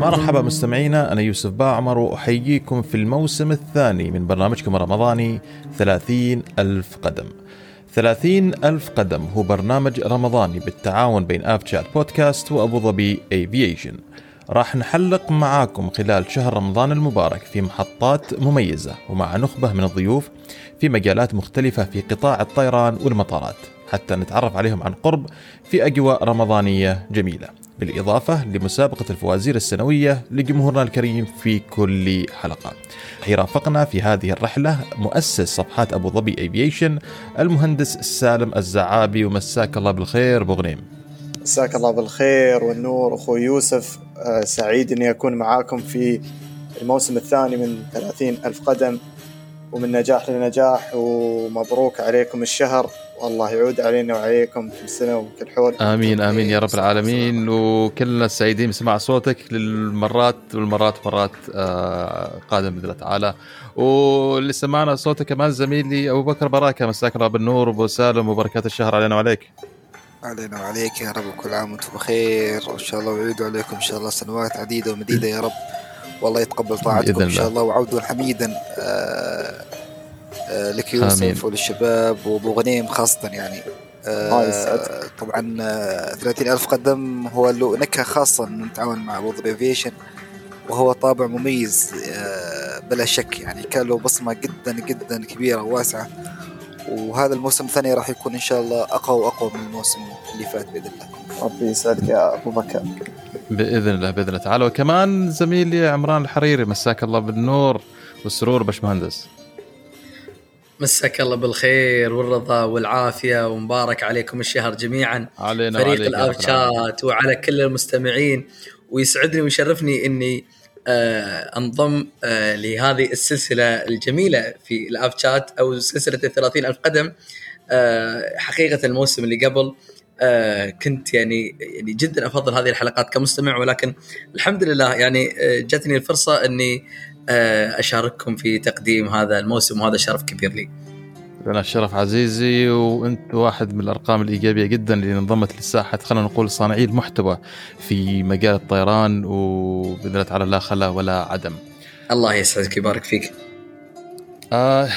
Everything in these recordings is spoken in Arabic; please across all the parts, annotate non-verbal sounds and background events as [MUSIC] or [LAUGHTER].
مرحبا مستمعينا أنا يوسف باعمر وأحييكم في الموسم الثاني من برنامجكم الرمضاني 30 ألف قدم. 30 ألف قدم هو برنامج رمضاني بالتعاون بين آب شات بودكاست وأبو ظبي أيفيشن راح نحلق معاكم خلال شهر رمضان المبارك في محطات مميزة ومع نخبة من الضيوف في مجالات مختلفة في قطاع الطيران والمطارات. حتى نتعرف عليهم عن قرب في أجواء رمضانية جميلة. بالإضافة لمسابقة الفوازير السنوية لجمهورنا الكريم في كل حلقة. يرافقنا في هذه الرحلة مؤسس صفحات أبو ظبي أيفيشن المهندس سالم الزعابي ومساك الله بالخير بغنيم مساك الله بالخير والنور أخوي يوسف آه، سعيد أني أكون معاكم في الموسم الثاني من 30 ألف قدم ومن نجاح لنجاح ومبروك عليكم الشهر. والله يعود علينا وعليكم في السنة وكل حول آمين آمين يا رب العالمين. وكلنا سعيدين بسماع صوتك للمرات والمرات مرات آه، قادم بإذن الله تعالى. واللي سمعنا صوتك كمان زميلي أبو بكر براكة مساك الله بالنور ابو سالم وبركات الشهر علينا وعليك. علينا وعليك يا رب وكل عام وأنتم بخير. وإن شاء الله ويعود عليكم إن شاء الله سنوات عديدة ومديدة يا رب. والله يتقبل طاعتكم إن شاء الله وعودا حميدا. آه لك يوسف وللشباب وابو غنيم خاصة يعني آه طبعا آه 30 ألف قدم هو له نكهة خاصة نتعاون مع أبو ظبي افيشن وهو طابع مميز آه بلا شك يعني كان له بصمة جدا جدا كبيرة وواسعة وهذا الموسم الثاني راح يكون إن شاء الله أقوى وأقوى من الموسم اللي فات بإذن الله. ربي يسعدك يا أبو بكر. بإذن الله بإذن الله تعالى وكمان زميلي عمران الحريري مساك الله بالنور والسرور باشمهندس. مساك الله بالخير والرضا والعافية ومبارك عليكم الشهر جميعا. علينا فريق الارشات وعلى كل المستمعين. ويسعدني ويشرفني إني آه أنضم آه لهذه السلسلة الجميلة في الاب شات أو سلسلة ال 30 ألف قدم. آه حقيقة الموسم اللي قبل كنت يعني يعني جدا أفضل هذه الحلقات كمستمع ولكن الحمد لله يعني جتني الفرصة إني أشارككم في تقديم هذا الموسم وهذا شرف كبير لي. لنا الشرف عزيزي وأنت واحد من الأرقام الإيجابية جدا اللي انضمت للساحه خلينا نقول صانعي المحتوى في مجال الطيران وباذن الله تعالى لا خلا ولا عدم. الله يسعدك ويبارك فيك. آه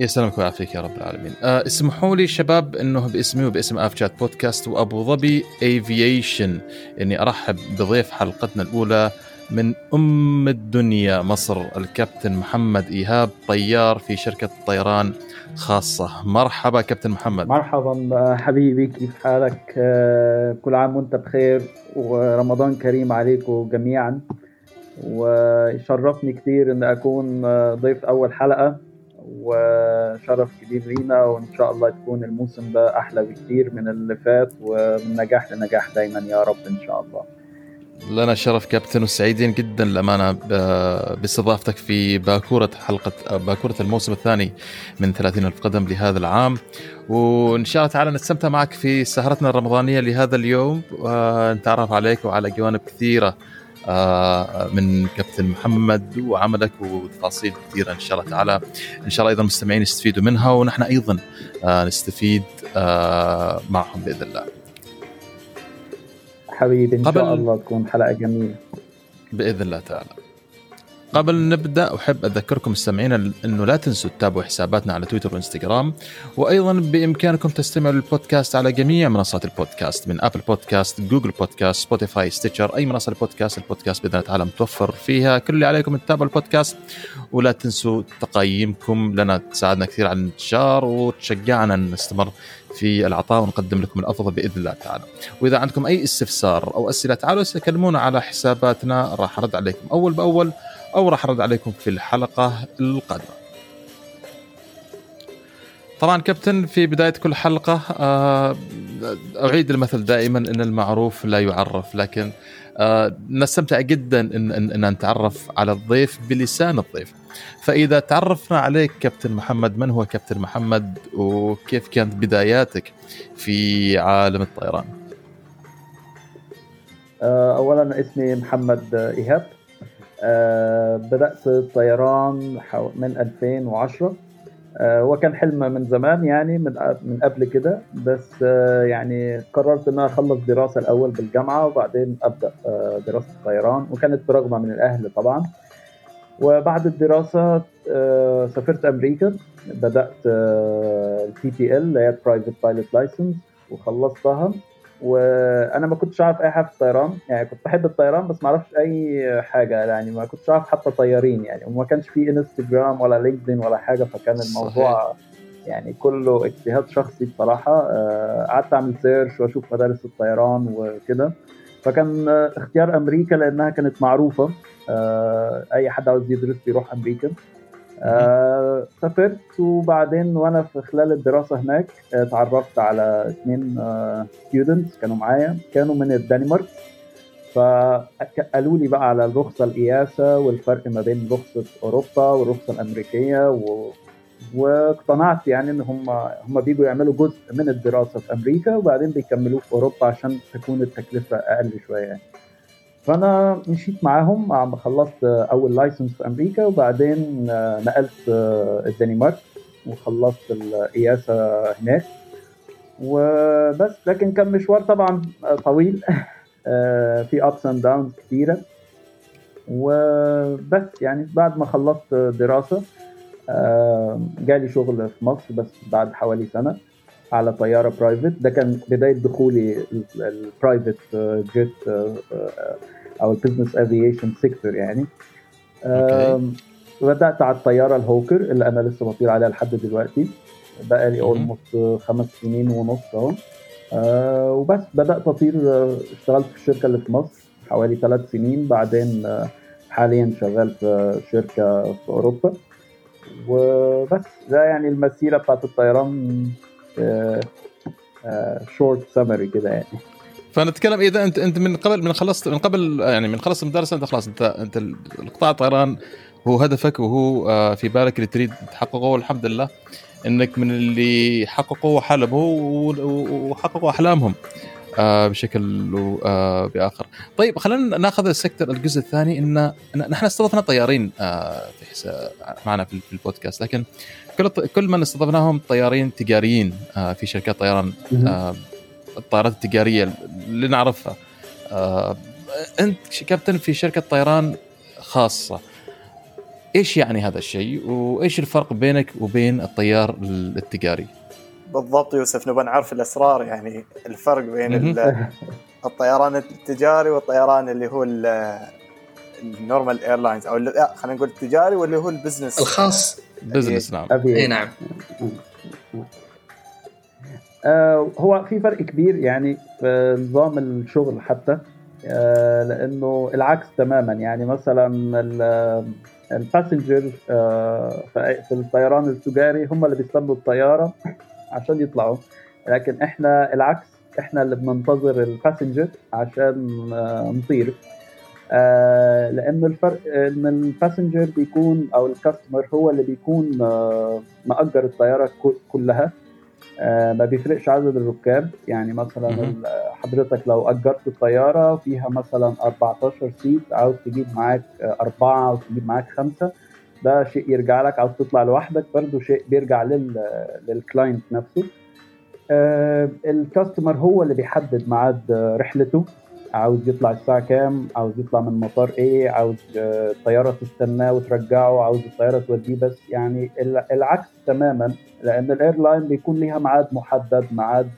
يسلمك ويعافيك يا رب العالمين. آه اسمحوا لي شباب إنه باسمي وباسم آف شات بودكاست وأبو ظبي ايفيشن إني أرحب بضيف حلقتنا الأولى من أم الدنيا مصر الكابتن محمد إيهاب طيار في شركة طيران خاصة. مرحبا كابتن محمد. مرحبا حبيبي كيف حالك؟ كل عام وأنت بخير ورمضان كريم عليكم جميعا. ويشرفني كثير ان أكون ضيف أول حلقة وشرف كبير لينا وإن شاء الله تكون الموسم ده أحلى بكثير من اللي فات ومن نجاح لنجاح دايما يا رب إن شاء الله. لنا الشرف كابتن وسعيدين جدا للأمانة باستضافتك في باكورة حلقة باكورة الموسم الثاني من 30 ألف قدم لهذا العام. وإن شاء الله تعالى نستمتع معك في سهرتنا الرمضانية لهذا اليوم. ونتعرف عليك وعلى جوانب كثيرة من كابتن محمد وعملك وتفاصيل كثيرة إن شاء الله تعالى. إن شاء الله أيضا المستمعين يستفيدوا منها ونحن أيضا نستفيد معهم بإذن الله. حبيبي إن قبل... شاء الله تكون حلقة جميلة. بإذن الله تعالى. قبل نبدأ أحب أذكركم مستمعينا أنه لا تنسوا تتابعوا حساباتنا على تويتر وإنستغرام وأيضا بإمكانكم تستمعوا للبودكاست على جميع منصات البودكاست من ابل بودكاست جوجل بودكاست سبوتيفاي ستيتشر أي منصة البودكاست البودكاست بإذن الله تعالى متوفر فيها كل اللي عليكم تتابعوا البودكاست ولا تنسوا تقييمكم لنا تساعدنا كثير على الانتشار وتشجعنا أن نستمر في العطاء ونقدم لكم الأفضل بإذن الله تعالى. وإذا عندكم أي استفسار أو أسئلة تعالوا كلمونا على حساباتنا راح أرد عليكم أول بأول أو راح أرد عليكم في الحلقة القادمة. طبعا كابتن في بداية كل حلقة أعيد المثل دائما إن المعروف لا يعرف لكن نستمتع جدا إن إن نتعرف على الضيف بلسان الضيف. فإذا تعرفنا عليك كابتن محمد من هو كابتن محمد وكيف كانت بداياتك في عالم الطيران اولا اسمي محمد إيهاب بدأت الطيران من 2010 هو كان حلم من زمان يعني من من قبل كده. بس يعني قررت إن أنا أخلص دراسة الأول بالجامعة وبعدين أبدأ دراسة الطيران. وكانت برغبة من الأهل طبعا. وبعد الدراسة سافرت أمريكا. بدأت ال PPL اللي هي private pilot license وخلصتها. وأنا ما كنتش أعرف أي حاجة في الطيران. يعني كنت بحب الطيران بس ما أعرفش أي حاجة. يعني ما كنتش أعرف حتى طيارين يعني. وما كانش في انستجرام ولا لينكدين ولا حاجة. فكان الموضوع صحيح. يعني كله اجتهاد شخصي بصراحة. قعدت أعمل search وأشوف مدارس الطيران وكده. فكان اختيار أمريكا لأنها كانت معروفة. أي حد عاوز يدرس بيروح أمريكا. آه سافرت وبعدين وأنا في خلال الدراسة هناك اتعرفت على اثنين ستودنتس كانوا معايا كانوا من الدنمارك فقالوا لي بقى على الرخصه القياسه والفرق ما بين رخصة أوروبا والرخصه الأمريكية و... واقتنعت يعني إن هم هم بيجوا يعملوا جزء من الدراسة في أمريكا وبعدين بيكملوه في أوروبا عشان تكون التكلفة أقل شوية يعني. فأنا مشيت معاهم خلصت أول license في أمريكا وبعدين نقلت الدنمارك وخلصت القياسة هناك. وبس لكن كان مشوار طبعا طويل [LAUGHS] في ups and downs كتيرة. وبس يعني بعد ما خلصت دراسة جالي شغل في مصر بس بعد حوالي سنة. على طيارة private ده كان بداية دخولي ال private jet أو ال business aviation sector يعني. بدأت على الطيارة الهوكر اللي أنا لسه بطير عليها لحد دلوقتي. بقى لي almost خمس سنين ونص أهو. وبس بدأت أطير اشتغلت في الشركة اللي في مصر حوالي ثلاث سنين. بعدين حاليا شغال في شركة في أوروبا. وبس ده يعني المسيرة بتاعت الطيران شورت سمري كده يعني. فنتكلم إذا انت أنت من قبل من خلصت من قبل يعني من خلصت المدرسة أنت خلاص انت أنت القطاع الطيران هو هدفك وهو في بالك اللي تريد تحققه والحمد لله. إنك من اللي حققوا حلموا وحققوا أحلامهم بشكل بآخر. طيب خلينا ناخذ السكتر الجزء الثاني. إن نحن استضفنا طيارين في معنا في البودكاست لكن كل كل من استضفناهم طيارين تجاريين في شركات طيران الطائرات التجارية اللي نعرفها. انت كابتن في شركة طيران خاصة إيش يعني هذا الشيء؟ وإيش الفرق بينك وبين الطيار التجاري؟ بالضبط يوسف نبغى نعرف الأسرار يعني الفرق بين الطيران التجاري والطيران اللي هو ال normal airlines أو لا خلينا نقول التجاري واللي هو ال business الخاص business نعم. اي نعم. آه هو في فرق كبير يعني في نظام الشغل حتى آه لأنه العكس تماما. يعني مثلا ال passenger آه في الطيران التجاري هم اللي بيستنوا الطيارة عشان يطلعوا. لكن إحنا العكس إحنا اللي بننتظر ال passenger عشان نطير. آه لأن الفرق إن ال passenger بيكون أو ال customer هو اللي بيكون آه مأجر الطيارة كلها. آه ما بيفرقش عدد الركاب. يعني مثلا حضرتك لو أجرت الطيارة فيها مثلا 14 seat عاوز تجيب معاك أربعة عاوز تجيب معاك خمسة. ده شيء يرجع لك. عاوز تطلع لوحدك برضه شيء بيرجع لل لل client نفسه. آه ال customer هو اللي بيحدد ميعاد رحلته. عاوز يطلع الساعة كام؟ عاوز يطلع من مطار إيه عاوز الطيارة تستناه وترجعه عاوز الطيارة توديه بس. يعني العكس تماما لأن ال airline بيكون ليها ميعاد محدد ميعاد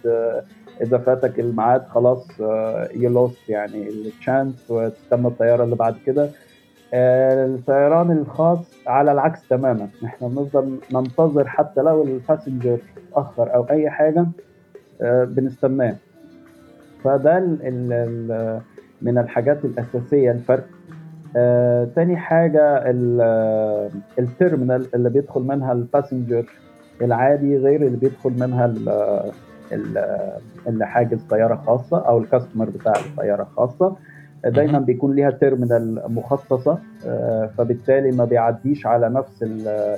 إذا فاتك الميعاد خلاص you lost يعني ال chance وتستنى الطيارة اللي بعد كده. الطيران الخاص على العكس تماما. إحنا بنفضل ننتظر حتى لو ال passenger اتأخر أو أي حاجة بنستناه. فده ال ال من الحاجات الأساسية الفرق. آه، تاني حاجة ال terminal اللي بيدخل منها ال passenger العادي غير اللي بيدخل منها اللي حاجز طيارة خاصة أو ال customer بتاع الطيارة خاصة. دايما بيكون ليها terminal مخصصة. آه، فبالتالي ما بيعديش على نفس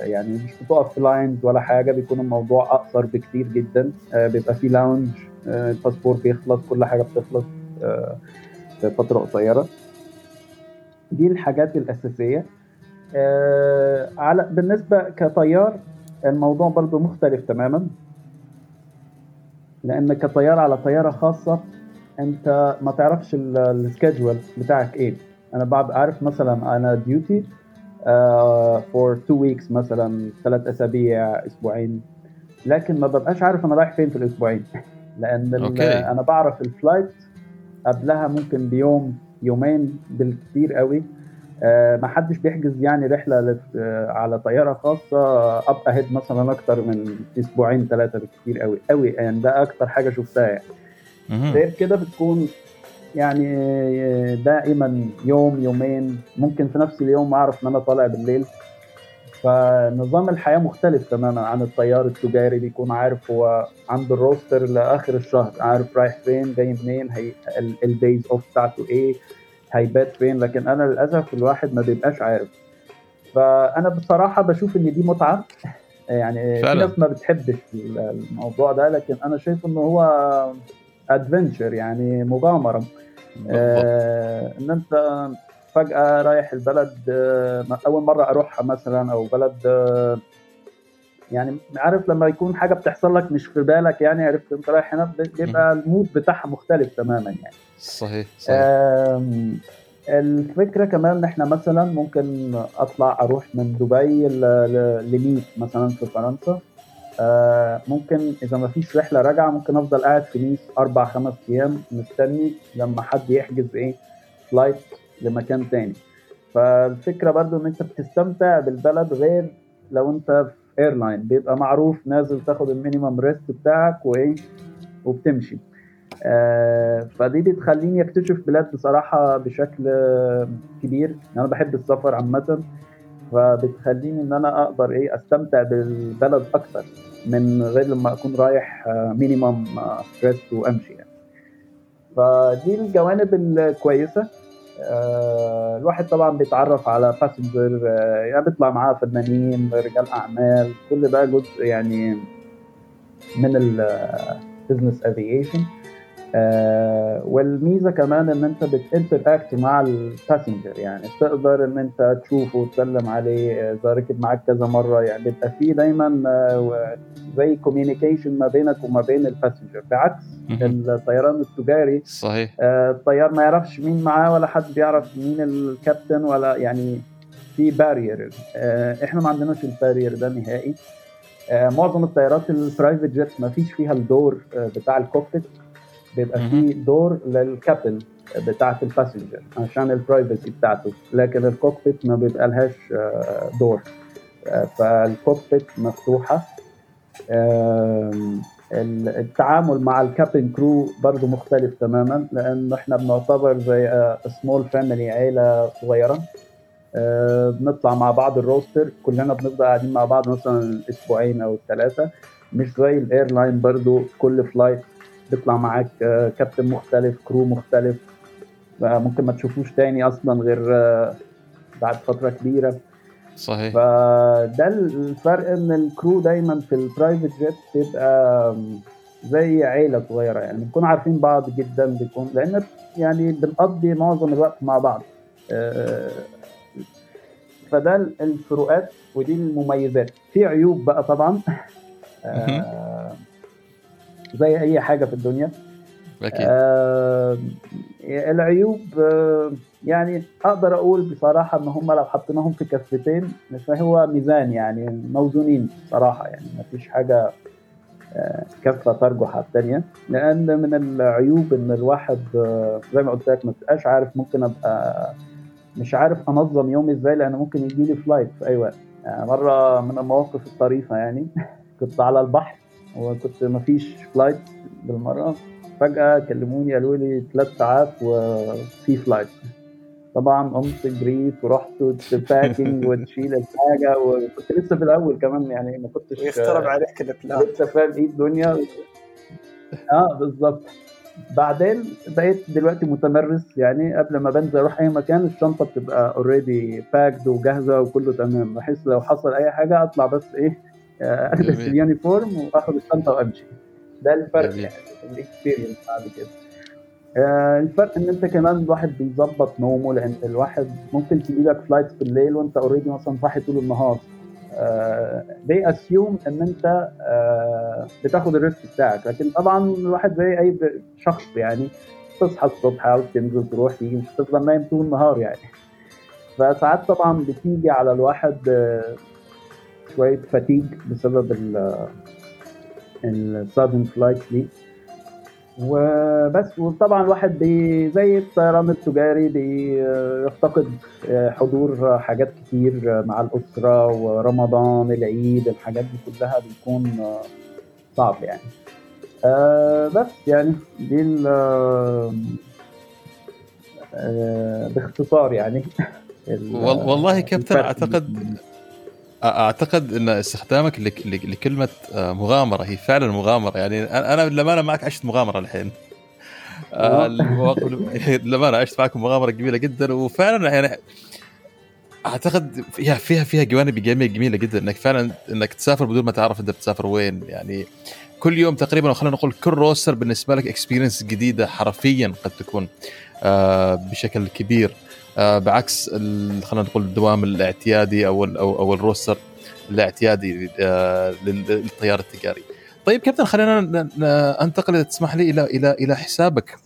يعني مش بتقف في lines ولا حاجة بيكون الموضوع أقصر بكتير جدا. آه، بيبقى في lounge الباسبور بيخلص كل حاجة بتخلص في فترة قصيرة. دي الحاجات الأساسية. على بالنسبة كطيار الموضوع برضو مختلف تماما. لأن كطياره على طيارة خاصة أنت ما تعرفش ال schedule بتاعك إيه. أنا بعد عارف مثلا أنا duty for two weeks مثلا ثلاث أسابيع أسبوعين. لكن ما ببقاش عارف أنا رايح فين في الأسبوعين. [LAUGHS] لأن okay. أنا بعرف ال flight قبلها ممكن بيوم يومين بالكثير قوي. آه، ما حدش بيحجز يعني رحلة آه، على طيارة خاصة up ahead مثلا أكتر من أسبوعين ثلاثة بالكثير قوي قوي. يعني ده أكتر حاجة شفتها يعني. غير كده بتكون يعني آه، دائما يوم يومين. ممكن في نفس اليوم أعرف إن أنا طالع بالليل. فنظام الحياة مختلف تماما عن الطيار التجاري بيكون عارف هو عنده ال roster لآخر الشهر عارف رايح فين جاي منين هي ال days off بتاعته إيه هيبات فين لكن أنا للأسف الواحد ما بيبقاش عارف. فأنا بصراحة بشوف إن دي متعة. يعني فعلا. في ناس ما بتحبش الموضوع ده لكن أنا شايف إنه هو adventure يعني مغامرة. آه إن أنت فجأة رايح البلد آه أول مرة أروحها مثلا أو بلد آه يعني عارف لما يكون حاجة بتحصل لك مش في بالك يعني عرفت أنت رايح هنا بيبقى ال mood بتاعها مختلف تماما يعني. صحيح صحيح. الفكرة كمان إن إحنا مثلا ممكن أطلع أروح من دبي لنيس مثلا في فرنسا آه، ممكن إذا ما فيش رحلة راجعة ممكن أفضل قاعد في نيس أربع خمس أيام مستني لما حد يحجز إيه flight لمكان تاني. فالفكرة برضو إن أنت بتستمتع بالبلد غير لو أنت في airline بيبقى معروف نازل تاخد ال minimum rest بتاعك وإيه وبتمشي. آه فدي بتخليني أكتشف بلاد بصراحة بشكل كبير. أنا بحب السفر عامة فبتخليني إن أنا أقدر إيه أستمتع بالبلد أكتر من غير لما أكون رايح minimum rest وأمشي يعني. فدي الجوانب الكويسة. آه الواحد طبعا بيتعرف على passenger آه يعني بيطلع معاه فنانين رجال أعمال كل ده جزء يعني من ال business aviation آه والميزة كمان إن أنت بت interact مع ال passenger يعني تقدر إن أنت تشوفه وتسلم عليه إذا ركب معاك كذا مرة يعني بيبقى في دايما آه زي communication ما بينك وما بين ال passenger بعكس الطيران التجاري صحيح. آه الطيار ما يعرفش مين معاه ولا حد بيعرف مين الكابتن ولا يعني في barrier آه إحنا ما عندناش ال barrier ده نهائي. آه معظم الطيارات ال private jet ما فيش فيها ال door آه بتاع ال cockpit بيبقى في door للكابتن بتاعت ال passenger عشان ال privacy بتاعته. لكن ال cockpit ما بيبقى لهاش door. فال cockpit مفتوحة. التعامل مع الكابتن crew برضه مختلف تماما لأنه إحنا بنعتبر زي small family عيلة صغيرة. بنطلع مع بعض ال roster كلنا بنفضل قاعدين مع بعض مثلا أسبوعين أو ثلاثة. مش زي ال airline برضه كل flight بيطلع معاك كابتن مختلف crew مختلف. ممكن ما تشوفوش تاني أصلا غير بعد فترة كبيرة. صحيح. فده الفرق إن الكرو دايما في البرايفت جيت بيبقى زي عيلة صغيرة يعني. بنكون عارفين بعض جدا بيكون لأن يعني بنقضي معظم الوقت مع بعض. فده الفروقات ودي المميزات. في عيوب بقى طبعا. زي أي حاجة في الدنيا. أكيد. آه العيوب آه يعني أقدر أقول بصراحة إن هم لو حطيناهم في كفتين فهو ميزان يعني موزونين صراحة يعني ما فيش حاجة آه كفه ترجح على الثانية لأن من العيوب إن الواحد آه زي ما قلت لك ما تبقاش عارف ممكن أبقى مش عارف أنظم يومي إزاي لأن ممكن يجي لي فلايت في أي وقت. يعني مرة من المواقف الطريفة يعني [LAUGHS] كنت على البحر وكنت ما فيش flight بالمرة. فجأة كلموني قالوا لي ثلاث ساعات وفي flight طبعا قمت جريت ورحت packing [LAUGHS] وتشيل الحاجة وكنت لسه في الأول كمان يعني ما كنتش يخترب عليك ال plan لسه فاهم إيه الدنيا. آه بالظبط. بعدين بقيت دلوقتي متمرس يعني. قبل ما بنزل أروح أي مكان الشنطة بتبقى already packed وجاهزة وكله تمام. بحيث لو حصل أي حاجة أطلع بس إيه البس ال uniform واخد الشنطه وامشي ده الفرق يعني ال experience بعد كده. آه الفرق إن أنت كمان الواحد بيظبط نومه لأن الواحد ممكن تجي لك flights بالليل وأنت already مثلا صاحي طول النهار. they assume إن أنت بتاخد ال rest بتاعك. لكن طبعا الواحد زي أي شخص يعني تصحى الصبح عاوز تنزل تروح تيجي مش هتفضل نايم طول النهار يعني. فساعات طبعا بتيجي على الواحد شوية fatigue بسبب ال sudden flight دي. وبس وطبعا الواحد بي زي الطيران التجاري بيفتقد حضور حاجات كتير مع الأسرة ورمضان العيد الحاجات دي كلها بيكون صعب يعني. آه بس يعني دي آه باختصار يعني. [LAUGHS] والله كابتن أعتقد أعتقد إن استخدامك لكلمة مغامرة هي فعلا مغامرة. يعني أنا للامانه معك عشت مغامرة الحين. للامانه [LAUGHS] عشت معكم مغامرة جميلة جدا وفعلا يعني أعتقد فيها فيها فيها جوانب جميلة جدا إنك فعلا إنك تسافر بدون ما تعرف أنت بتسافر وين. يعني كل يوم تقريبا خلينا نقول كل roster بالنسبة لك experience جديدة حرفيا قد تكون بشكل كبير. بعكس خلينا نقول الدوام الاعتيادي أو أو, أو الروستر الاعتيادي للطيار التجاري. طيب كابتن خلينا أنتقل تسمح لي إلى إلى إلى حسابك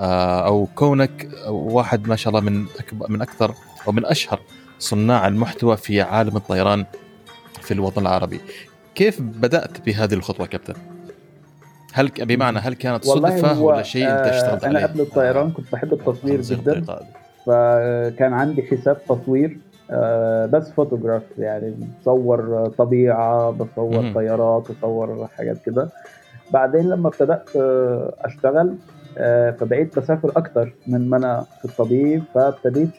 أو كونك واحد ما شاء الله من أكبر من أكثر أو من أشهر صناع المحتوى في عالم الطيران في الوطن العربي. كيف بدأت بهذه الخطوة كابتن؟ هل بمعنى هل كانت صدفة ولا شيء أنت اشتغلت عليه؟ أنا قبل الطيران كنت بحب التصوير جدا فكان عندي حساب تصوير بس فوتوغراف يعني بصور طبيعة بصور طيارات بصور حاجات كده. بعدين لما ابتدأت أشتغل فبقيت بسافر أكتر من ما أنا في الطبيب فابتديت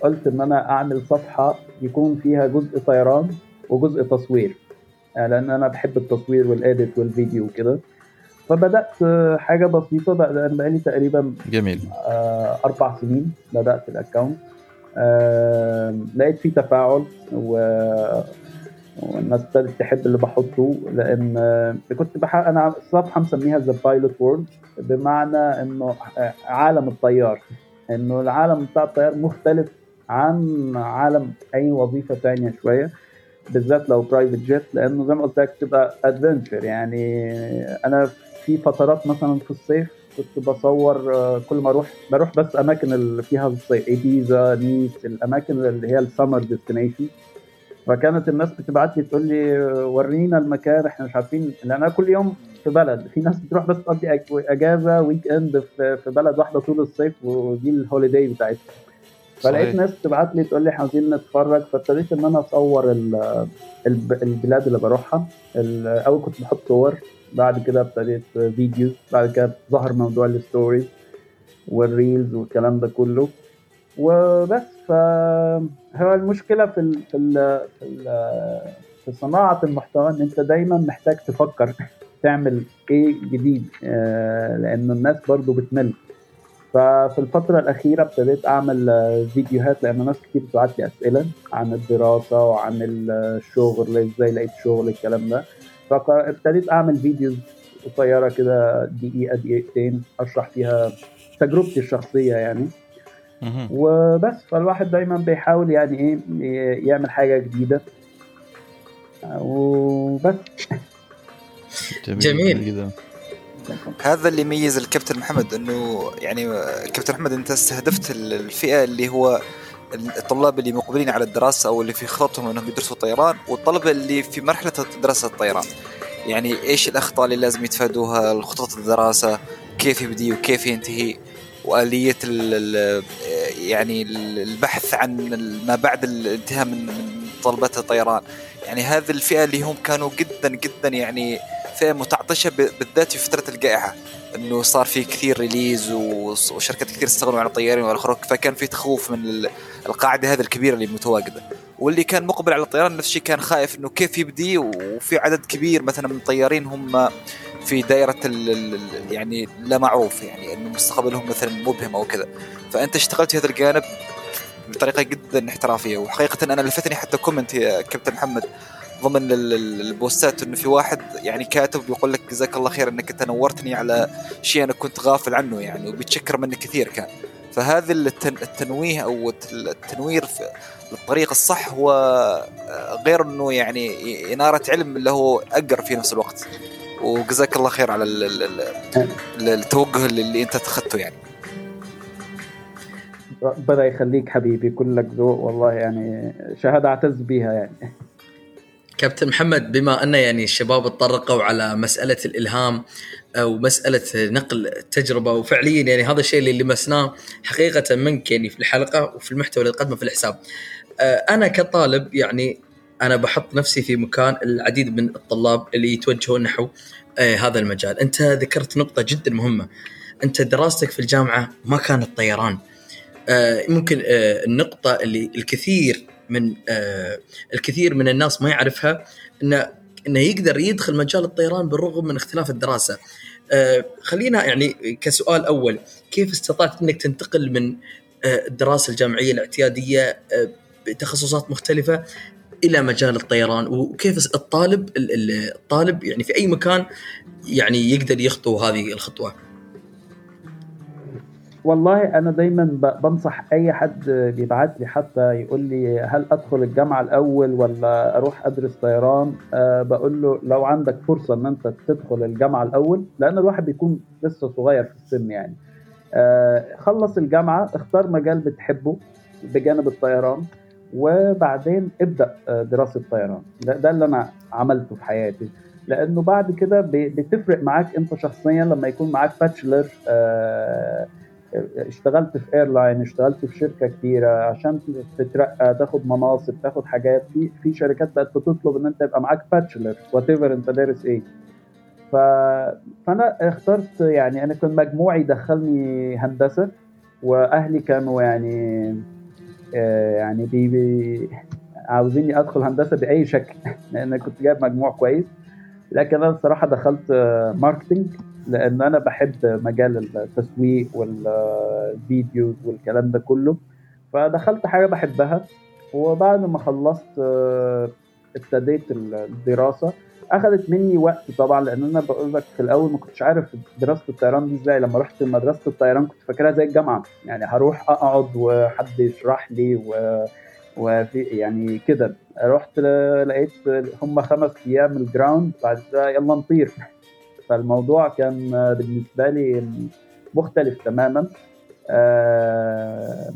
قلت إن أنا أعمل صفحة يكون فيها جزء طيران وجزء تصوير. لأن أنا بحب التصوير وال edit والفيديو وكده. فبدأت حاجة بسيطة بقى بقالي تقريبا جميل. آه أربع سنين بدأت ال account آه لقيت فيه تفاعل و والناس ابتدت تحب اللي بحطه لأن كنت بحق أنا الصفحة مسميها the pilot world بمعنى إنه عالم الطيار إنه العالم بتاع الطيار مختلف عن عالم أي وظيفة ثانية شوية بالذات لو private jet لأنه زي ما قلت لك تبقى adventure يعني أنا في فترات مثلا في الصيف كنت بصور كل ما أروح بروح بس أماكن اللي فيها الصيف إيبيزا نيس الأماكن اللي هي ال summer destination. فكانت الناس بتبعت لي تقول لي ورينا المكان إحنا مش عارفين لأن أنا كل يوم في بلد في ناس بتروح بس تقضي إجازة weekend في بلد واحدة طول الصيف ودي ال holiday بتاعتها. فلقيت ناس تبعت لي تقول لي إحنا عايزين نتفرج فابتديت إن أنا أصور البلاد اللي بروحها. أول كنت بحط صور. بعد كده ابتديت videos بعد كده ظهر موضوع ال stories وال reels والكلام ده كله. وبس فهو المشكلة في ال في ال في, ال في صناعة المحتوى إن أنت دايما محتاج تفكر [LAUGHS] تعمل إيه جديد لأن الناس برضو بتمل. ففي الفترة الأخيرة ابتديت أعمل فيديوهات لأن ناس كتير بتبعت لي أسئلة عن الدراسة وعن الشغل إزاي لقيت شغل الكلام ده. فابتديت أعمل فيديوز قصيرة كده دقيقة دقيقتين أشرح فيها تجربتي الشخصية يعني. وبس فالواحد دايما بيحاول يعني إيه يعمل حاجة جديدة. وبس. جميل, جميل. جدا. هذا اللي يميز الكابتن محمد إنه يعني كابتن محمد أنت استهدفت الفئة اللي هو الطلاب اللي مقبلين على الدراسة أو اللي في خططهم أنهم يدرسوا طيران والطلبه اللي في مرحلة دراسة الطيران. يعني إيش الأخطاء اللي لازم يتفادوها؟ خطط الدراسة كيف يبدي وكيف ينتهي؟ وآلية ال يعني البحث عن ما بعد الانتهاء من طلبات الطيران. يعني هذه الفئة اللي هم كانوا جدا جدا يعني فئة متعطشة بالذات في فترة الجائحة. إنه صار في كثير ريليز وشركات كثير استغنوا عن الطيارين والاخر فكان في تخوف من القاعدة هذه الكبيرة اللي متواجدة. واللي كان مقبل على الطيران نفس الشيء كان خايف إنه كيف يبدي وفي عدد كبير مثلا من الطيارين هم في دائرة ال يعني لا معروف يعني انه مستقبلهم مثلا مبهم أو كذا. فأنت اشتغلت في هذا الجانب بطريقة جدا احترافية. وحقيقة أنا لفتني حتى كومنت يا كابتن محمد ضمن البوستات إنه في واحد يعني كاتب بيقول لك جزاك الله خير إنك انت نورتني على شيء أنا كنت غافل عنه يعني وبيتشكر منك كثير كان. فهذا التنويه أو التنوير في الطريق الصح هو غير إنه يعني إنارة علم اللي هو أقر في نفس الوقت. وجزاك الله خير على التوجه اللي أنت اتخذته يعني. ربنا يخليك حبيبي كلك ذوق والله يعني شهاده اعتز بها يعني. كابتن محمد بما أن يعني الشباب تطرقوا على مسألة الإلهام أو مسألة نقل التجربه وفعليا يعني هذا الشيء اللي لمسناه حقيقة منك يعني في الحلقة وفي المحتوى اللي تقدمه في الحساب. آه، أنا كطالب يعني أنا بحط نفسي في مكان العديد من الطلاب اللي يتوجهون نحو آه، هذا المجال، أنت ذكرت نقطة جدا مهمة. أنت دراستك في الجامعة ما كانت طيران. آه، ممكن النقطة اللي الكثير من الكثير من الناس ما يعرفها إنه إنه يقدر يدخل مجال الطيران بالرغم من اختلاف الدراسة. آه خلينا يعني كسؤال أول كيف استطعت إنك تنتقل من آه الدراسة الجامعية الاعتيادية آه بتخصصات مختلفة إلى مجال الطيران وكيف الطالب الطالب يعني في أي مكان يعني يقدر يخطو هذه الخطوة؟ والله أنا دايما بنصح أي حد بيبعت لي حتى يقول لي هل أدخل الجامعة الأول ولا أروح أدرس طيران؟ أه بقول له لو عندك فرصة إن أنت تدخل الجامعة الأول لأن الواحد بيكون لسه صغير في السن يعني. أه خلص الجامعة اختار مجال بتحبه بجانب الطيران وبعدين ابدأ آه، دراسة طيران. ده, ده اللي أنا عملته في حياتي. لأنه بعد كده بتفرق معاك أنت شخصيا لما يكون معاك bachelor أه اشتغلت في airline اشتغلت في شركة كبيرة عشان تترقى تاخد مناصب تاخد حاجات. في في شركات بقت بتطلب إن أنت يبقى معاك bachelor whatever أنت دارس إيه. ف... فأنا اخترت يعني أنا كان مجموعي دخلني هندسة وأهلي كانوا يعني آه يعني بي بي عاوزيني أدخل هندسة بأي شكل. [LAUGHS] لأن كنت جايب مجموع كويس. لكن أنا الصراحة دخلت marketing لأن أنا بحب مجال التسويق وال videos والكلام ده كله. فدخلت حاجة بحبها. وبعد ما خلصت آه، ابتديت الدراسة. اخذت مني وقت طبعا لأن أنا بقول لك في الأول ما كنتش عارف دراسة الطيران دي إزاي. لما رحت مدرسة الطيران كنت فاكرها زي الجامعة. يعني هروح أقعد وحد يشرح لي و وفي يعني كده. رحت لقيت هم خمس أيام ال ground بعد كده يلا نطير. فالموضوع كان بالنسبة لي مختلف تماما. آه،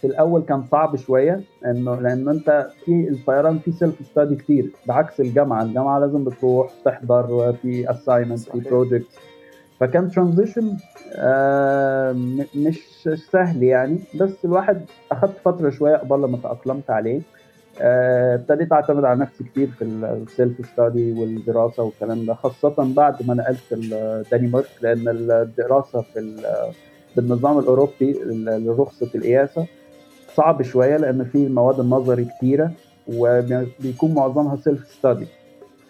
في الأول كان صعب شوية إنه لأن أنت في الطيران في self study كتير بعكس الجامعة. الجامعة لازم بتروح تحضر في assignment في project فكان transition آه، مش سهل يعني. بس الواحد اخذت فترة شوية قبل ما تأقلمت عليه. ابتديت أعتمد على نفسي كتير في السيلف ستادي والدراسة والكلام ده خاصة بعد ما نقلت الدنمارك لأن الدراسة في بالنظام الأوروبي لرخصة القياسة صعب شوية لأن في المواد النظري كتيرة وبيكون معظمها سيلف ستادي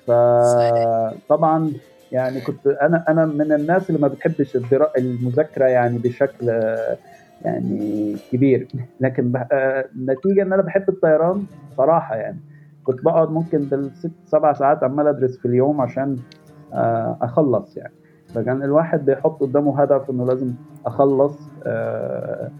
فطبعا يعني كنت أنا أنا من الناس اللي ما بتحبش المذاكرة يعني بشكل يعني كبير. لكن النتيجة إن أنا بحب الطيران صراحة يعني. كنت بقعد ممكن بالست سبع ساعات عمال أدرس في اليوم عشان آه، أخلص يعني. فكان الواحد بيحط قدامه هدف إنه لازم أخلص آه،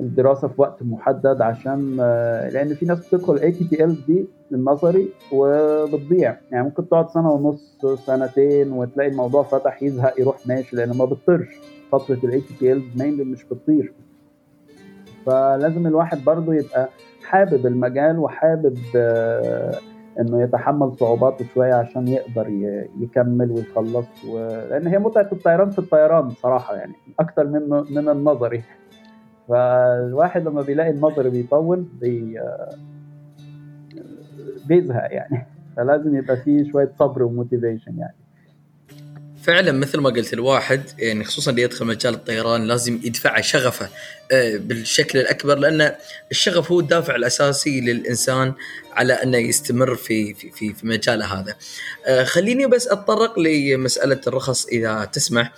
الدراسة في وقت محدد عشان آه، لأن في ناس بتدخل اي تي بي ال دي النظري وبتضيع. يعني ممكن تقعد سنة ونص سنتين وتلاقي الموضوع فتح يزهق يروح ماشي لأنه ما بتطيرش فترة ال ATPL mainly مش بتطير. فلازم الواحد برضه يبقى حابب المجال وحابب آه، إنه يتحمل صعوباته شوية عشان يقدر يكمل ويخلص و... لأن هي متعة الطيران في الطيران صراحة يعني أكتر من من النظري. فالواحد لما بيلاقي النظري بيطول بي بيزهق يعني. فلازم يبقى فيه شوية صبر وموتيفيشن يعني. فعلا مثل ما قلت الواحد يعني خصوصا اللي يدخل مجال الطيران لازم يدفع شغفه آه، بالشكل الأكبر لأن الشغف هو الدافع الأساسي للإنسان على أنه يستمر في في في, في مجاله هذا. آه، خليني بس أتطرق لمسألة الرخص إذا تسمح.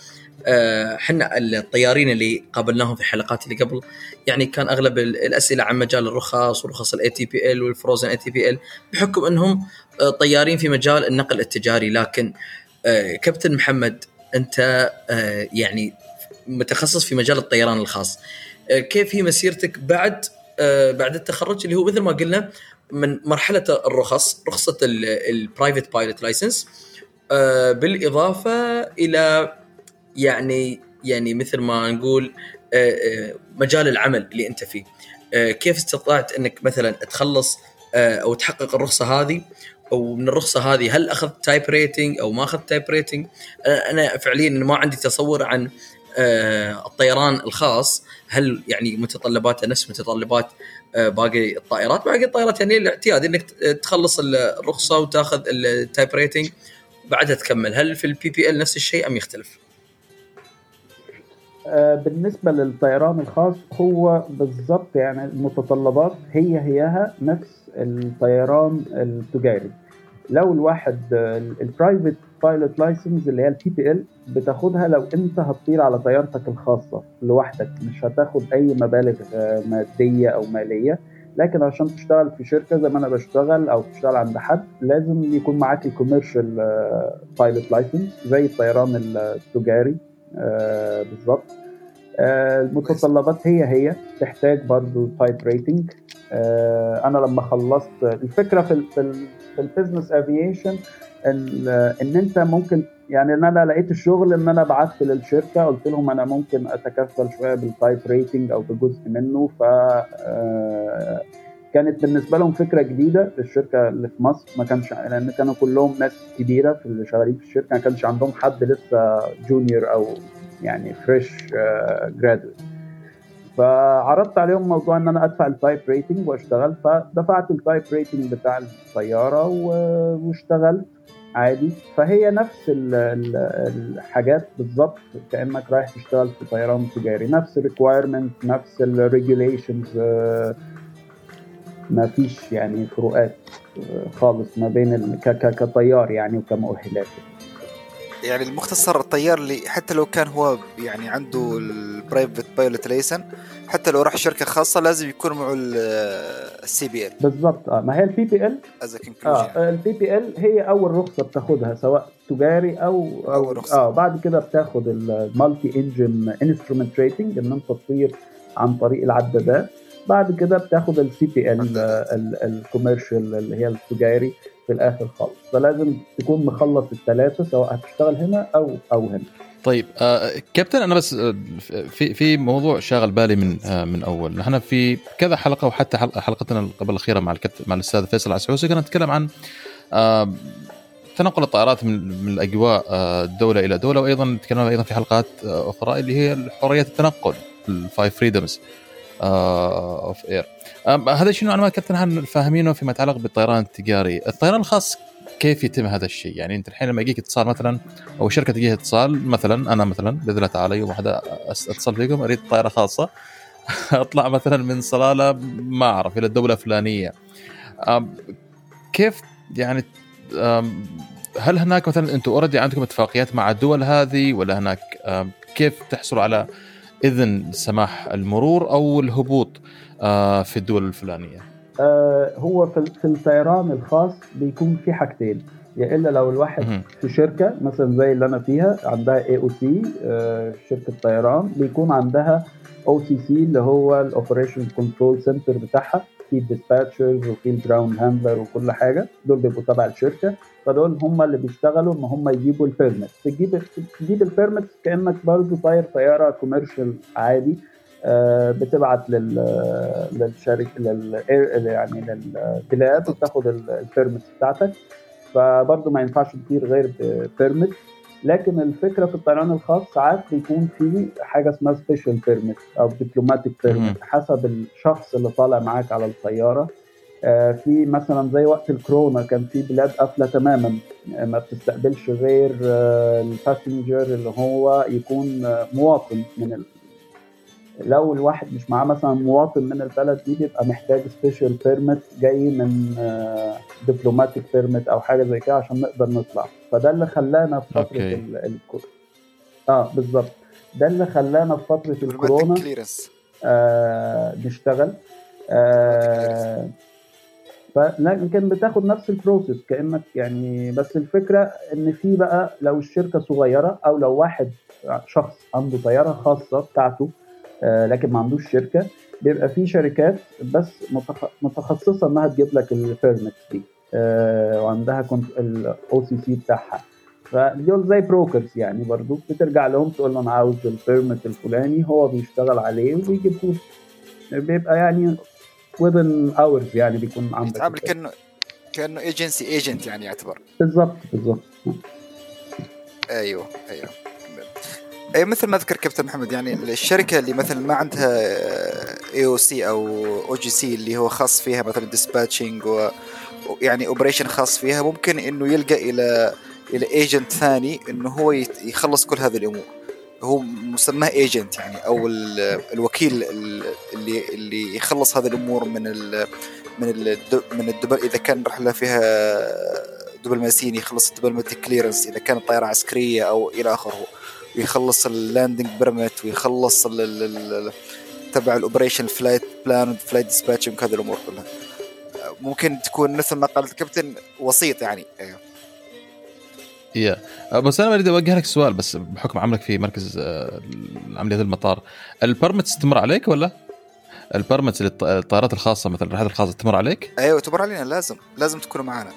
إحنا الطيارين اللي قابلناهم في الحلقات اللي قبل يعني كان أغلب الأسئلة عن مجال الرخص ورخص الاي تي بي ال والفروزن اي تي بي ال بحكم أنهم آه، طيارين في مجال النقل التجاري لكن كابتن محمد أنت يعني متخصص في مجال الطيران الخاص. كيف هي مسيرتك بعد بعد التخرج اللي هو مثل ما قلنا من مرحلة الرخص رخصة ال private pilot license بالإضافة إلى يعني يعني مثل ما نقول مجال العمل اللي أنت فيه. كيف استطعت أنك مثلا تخلص أو تحقق الرخصة هذه؟ ومن الرخصة هذه هل أخذت type rating أو ما أخذت type rating أنا فعليا ما عندي تصور عن آه، الطيران الخاص. هل يعني متطلباته نفس متطلبات آه، باقي الطائرات؟ باقي الطائرات يعني الاعتياد إنك تخلص الرخصة وتأخذ ال type rating بعدها تكمل. هل في ال PPL نفس الشيء أم يختلف؟ آه، بالنسبة للطيران الخاص هو بالضبط يعني المتطلبات هي هيها نفس الطيران التجاري. لو الواحد ال private pilot license اللي هي ال PPL بتاخدها لو انت هتطير على طيارتك الخاصة لوحدك مش هتاخد أي مبالغ آه، مادية أو مالية. لكن عشان تشتغل في شركة زي ما أنا بشتغل أو تشتغل عند حد لازم يكون معاك ال commercial pilot license زي الطيران التجاري آه، بالظبط. المتطلبات هي هي تحتاج برضو type rating أنا لما خلصت الفكرة في في ال business aviation ان إن أنت ممكن يعني إن أنا لقيت الشغل إن أنا بعت للشركة قلت لهم أنا ممكن أتكفل شوية بال type rating أو بجزء منه. ف آه، كانت بالنسبة لهم فكرة جديدة للشركة اللي في مصر. ما كانش لأن كانوا كلهم ناس كبيرة في اللي شغالين في الشركة ما كانش عندهم حد لسه junior أو يعني fresh graduate فعرضت عليهم موضوع إن أنا أدفع ال type rating وأشتغل فدفعت ال type rating بتاع الطيارة واشتغلت عادي. فهي نفس الحاجات بالظبط كأنك رايح تشتغل في طيران تجاري. نفس ال requirement نفس ال regulations ما فيش يعني فروقات خالص ما بين كطيار يعني وكمؤهلات. يعني المختصر الطيار اللي حتى لو كان هو يعني عنده ال private pilot license حتى لو راح شركة خاصة لازم يكون معه ال CPL بالضبط. آه ما هي ال PPL آه ال PPL هي أول رخصة بتاخدها سواء تجاري أو أو أول رخصة. آه بعد كده بتاخد ال multi engine instrument rating إن أنت تطير عن طريق العدادات بعد كده بتاخد ال CPL ال commercial اللي هي التجاري. في الآخر خالص. فلازم تكون مخلص الثلاثه سواء هتشتغل هنا أو أو هنا. طيب آه كابتن أنا بس آه، في في موضوع شاغل بالي من آه من أول. نحن في كذا حلقة وحتى حلقتنا قبل الأخيرة مع الكابتن مع الأستاذ فيصل عسعوسي كنا نتكلم عن تنقل الطائرات من من الأجواء دولة إلى دولة وأيضا تكلمنا أيضا في حلقات أخرى اللي هي حرية التنقل ال five freedoms of air هذا الشيء نوعا ما كابتن فاهمينه فيما يتعلق بالطيران التجاري، الطيران الخاص كيف يتم هذا الشيء؟ يعني أنت الحين لما يجيك اتصال مثلا أو شركة تجيها اتصال مثلا أنا مثلا باذن الله تعالى يوم واحد اتصل فيكم أريد طائره خاصة [LAUGHS] أطلع مثلا من صلالة ما أعرف إلى الدولة الفلانية. كيف يعني هل هناك مثلا أنتم already عندكم اتفاقيات مع الدول هذه ولا هناك كيف تحصلوا على إذن سماح المرور أو الهبوط في الدول الفلانية؟ آه، هو في الطيران الخاص بيكون في حاجتين. يا إلا لو الواحد في شركة مثلا زي اللي أنا فيها عندها AOC شركة طيران بيكون عندها OCC اللي هو ال operation control center بتاعها في ال dispatchers وفي ال ground handler وكل حاجة. دول بيبقوا تبع الشركة. فدول هم اللي بيشتغلوا إن هم يجيبوا ال permit تجيب تجيب ال permit كأنك برضه طاير طيارة commercial عادي. آه، بتبعت لل للشركه لل يعني للبلاد وتاخد ال permit بتاعتك. فبرضه ما ينفعش تطير غير ب permit لكن الفكرة في الطيران الخاص ساعات بيكون في حاجة اسمها special permit أو diplomatic permit حسب الشخص اللي طالع معاك على الطيارة. آه، في مثلا زي وقت الكورونا كان في بلاد قافلة تماما ما بتستقبلش غير آه، ال passenger اللي هو يكون مواطن من. لو الواحد مش معاه مثلا مواطن من البلد دي بيبقى محتاج special permit جاي من diplomatic آه، permit أو حاجة زي كده عشان نقدر نطلع. فده اللي خلانا في فترة okay. ال... ال... آه بالظبط. ده اللي خلانا في فترة الكورونا آه نشتغل. آه فلكن بتاخد نفس ال process كأنك يعني بس الفكرة إن في بقى لو الشركة صغيرة أو لو واحد شخص عنده طيارة خاصة بتاعته لكن ما عندوش شركة. بيبقى في شركات بس متخصصة إنها تجيب لك ال permit دي. آه، وعندها كنت ال OCC بتاعها. فدول زي brokers يعني برضو بترجع لهم تقول له أنا عاوز ال permit الفلاني هو بيشتغل عليه وبيجيبه بيبقى يعني within hours يعني بيكون عندك بيتعامل كانه كأنه agency agent يعني يعتبر. بالضبط بالضبط أيوه أيوه. اي مثل ما ذكر كابتن محمد يعني الشركة اللي مثلا ما عندها اي أو سي أو أو جي سي اللي هو خاص فيها مثلا dispatching ويعني operation خاص فيها ممكن إنه يلقى إلى إلى agent ثاني إنه هو يخلص كل هذه الأمور. هو مسماه agent يعني أو الوكيل اللي اللي يخلص هذه الأمور من ال من ال من الدبل إذا كان رحله فيها دبلوماسيين يخلص ال diplomatic clearance إذا كانت طائره عسكرية أو إلى آخره. ويخلص ال landing permit ويخلص تبع ال operation flight plan flight dispatching هذه الأمور كلها. ممكن تكون مثل ما قال الكابتن وسيط يعني. أيوه. يا. بس أنا اريد أوجه لك سؤال بس بحكم عملك في مركز آه، عمليات المطار ال permit تستمر عليك ولا؟ ال permit للطائرات الخاصة مثلا الرحلات الخاصة تمر عليك؟ أيوه تمر علينا لازم لازم تكونوا معنا.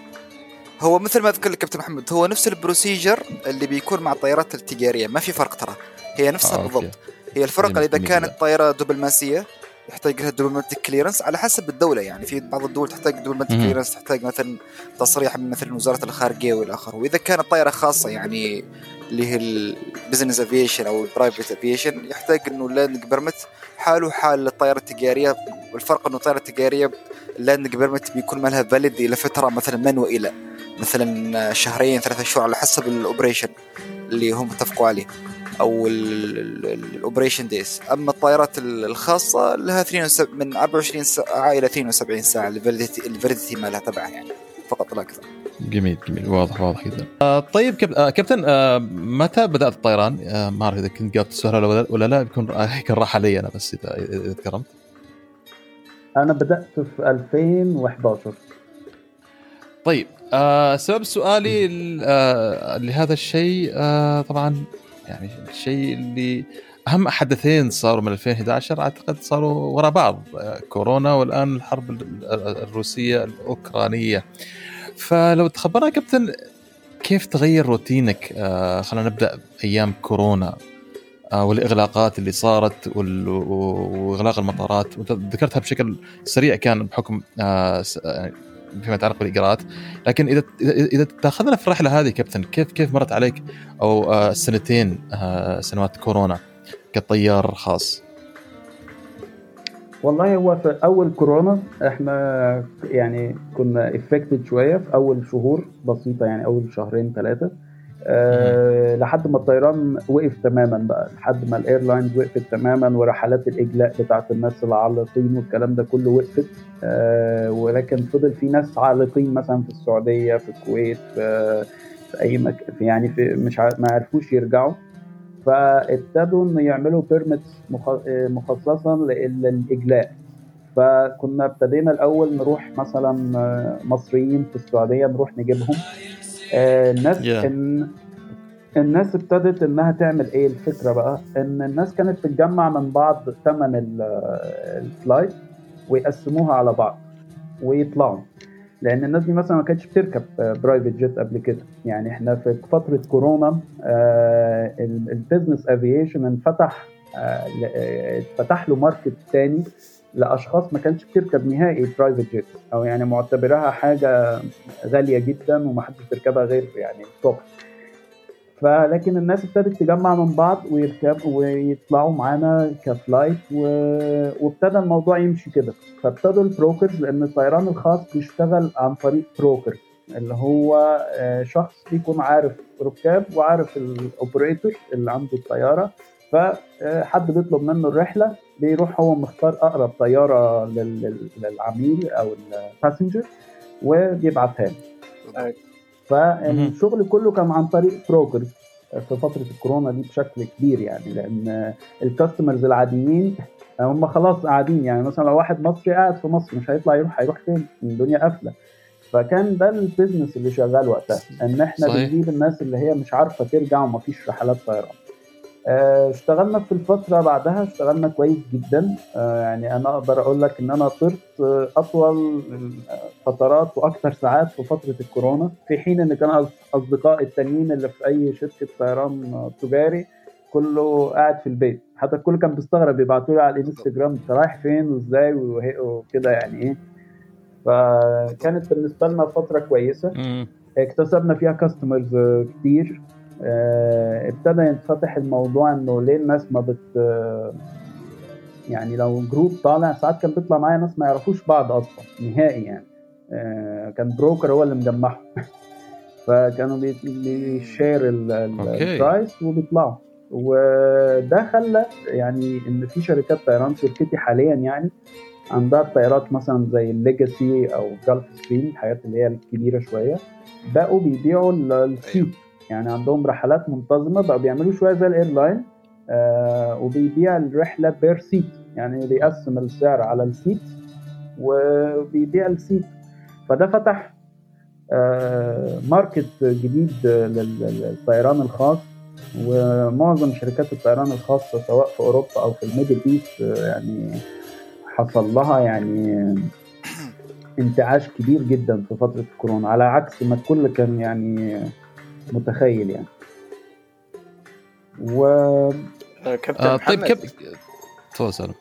هو مثل ما ذكر لك كابتن محمد هو نفس ال procedure اللي بيكون مع الطيارات التجاريه ما في فرق ترى. هي نفسها آه بالضبط. هي الفرق إذا كانت طائرة دبلوماسيه يحتاج لها diplomatic clearance على حسب الدولة يعني. في بعض الدول تحتاج diplomatic clearance تحتاج مثلا تصريح من مثلا وزارة الخارجية والى اخره وإذا كانت طائرة خاصة يعني اللي هي ال business aviation أو ال private aviation يحتاج إنه ال landing permit حاله حال الطائرة التجاريه والفرق إنه الطائره التجاريه ال landing permit بيكون ما لها valid إلى فترة مثلا من وإلى. مثلا شهرين ثلاثة شهور على حسب ال operation اللي هم اتفقوا عليه أو ال operation days أما الطائرات الخاصة لها 72 من 24 ساعه إلى 72 ساعة ال validity مالها تبعها يعني فقط لا أكثر. جميل جميل واضح واضح جدا. آه طيب كب... آه كابتن آه متى بدأت الطيران؟ آه ما أعرف إذا كنت جاوبت السؤال ولا, ولا لا بيكون يكون راح علي أنا بس إذا إذا تكرمت. أنا بدأت في 2011 طيب آه سبب سؤالي آه لهذا الشيء آه طبعا يعني الشيء اللي أهم حدثين صاروا من 2011 أعتقد صاروا وراء بعض كورونا والآن الحرب الروسية الأوكرانية. فلو تخبرنا كابتن كيف تغير روتينك؟ خلينا نبدأ أيام كورونا والإغلاقات اللي صارت وإغلاق المطارات. وانت ذكرتها بشكل سريع كان بحكم آه فيما يتعلق بالاجراءات لكن اذا اذا تأخذنا في الرحلة هذه كابتن كيف كيف مرت عليك؟ أو آه، سنتين آه، سنوات كورونا كطيار خاص. والله هو في أول كورونا إحنا يعني كنا affected شوية في أول شهور بسيطة يعني أول شهرين ثلاثة. أه لحد ما الطيران وقف تماما بقى لحد ما ال airlines وقفت تماما ورحلات الإجلاء بتاعت الناس العالقين والكلام ده كله وقفت. أه ولكن فضل في ناس عالقين مثلا في السعودية في الكويت في, في أي مكان يعني في مش ما عرفوش يرجعوا. فابتدوا إنه يعملوا permits مخصصا للإجلاء. فكنا ابتدينا الأول نروح مثلا آه، مصريين في السعودية نروح نجيبهم. آه، الناس yeah. إن الناس ابتدت إنها تعمل إيه؟ الفكرة بقى إن الناس كانت تتجمع من بعض ثمن ال flight ويقسموها على بعض ويطلعوا. لأن الناس دي مثلا ما كانتش بتركب private jet قبل كده. يعني إحنا في فترة كورونا ال business aviation انفتح اتفتح له market تاني لأشخاص ما كانتش بتركب نهائي private jet أو يعني معتبرها حاجة غالية جدا ومحدش بيركبها غير يعني top فلكن الناس ابتدت تجمع من بعض ويركب ويطلعوا معانا ك flight و... وابتدى الموضوع يمشي كده. فابتدوا ال brokers لأن الطيران الخاص بيشتغل عن طريق broker اللي هو آه، شخص بيكون عارف ركاب وعارف ال operator اللي عنده الطيارة. فحد بيطلب منه الرحلة بيروح هو مختار أقرب طيارة للعميل أو ال passenger وبيبعتها له. فالشغل كله كان عن طريق brokers في فترة الكورونا دي بشكل كبير يعني لأن الكاستمرز العاديين هم خلاص قاعدين يعني مثلا لو واحد مصري قاعد في مصر مش هيطلع يروح هيروح فين؟ الدنيا قافلة. فكان ده البيزنس اللي شغال وقتها إن إحنا. بنجيب الناس اللي هي مش عارفة ترجع ومفيش رحلات طيران. اشتغلنا في الفترة بعدها اشتغلنا كويس جدا. آه، يعني أنا أقدر أقول لك إن أنا طرت أطول فترات وأكثر ساعات في فترة الكورونا في حين إن كان أصدقائي التانيين اللي في أي شركة طيران تجاري كله قاعد في البيت. حتى الكل كان بيستغرب يبعتوا لي على الإنستجرام أنت رايح فين وإزاي وكده يعني إيه. فكانت بالنسبة لنا فترة كويسة. اكتسبنا فيها customers كتير. ابتدى ينفتح الموضوع إنه ليه الناس ما بت يعني لو group طالع ساعات كان بيطلع معايا ناس ما يعرفوش بعض أصلا نهائي يعني. آه كان broker هو اللي مجمعهم. [LAUGHS] فكانوا بي share ال price وبيطلعوا. وده خلى يعني إن في شركات طيران شركتي حاليا يعني عندها الطيارات مثلا زي الليجاسي أو جلف ستريم الحاجات اللي هي الكبيرة شوية بقوا بيبيعوا ال seat أيوه. يعني عندهم رحلات منتظمة بقوا بيعملوا شوية زي ال airline آه وبيبيع الرحلة per seat. يعني بيقسم السعر على ال seat وبيبيع ال seat. فده فتح آه market جديد للطيران الخاص. ومعظم شركات الطيران الخاصة سواء في أوروبا أو في ال Middle East يعني حصل لها يعني انتعاش كبير جدا في فترة الكورونا على عكس ما الكل كان يعني متخيل يعني. و كابتن آه طيب محمد. تفضل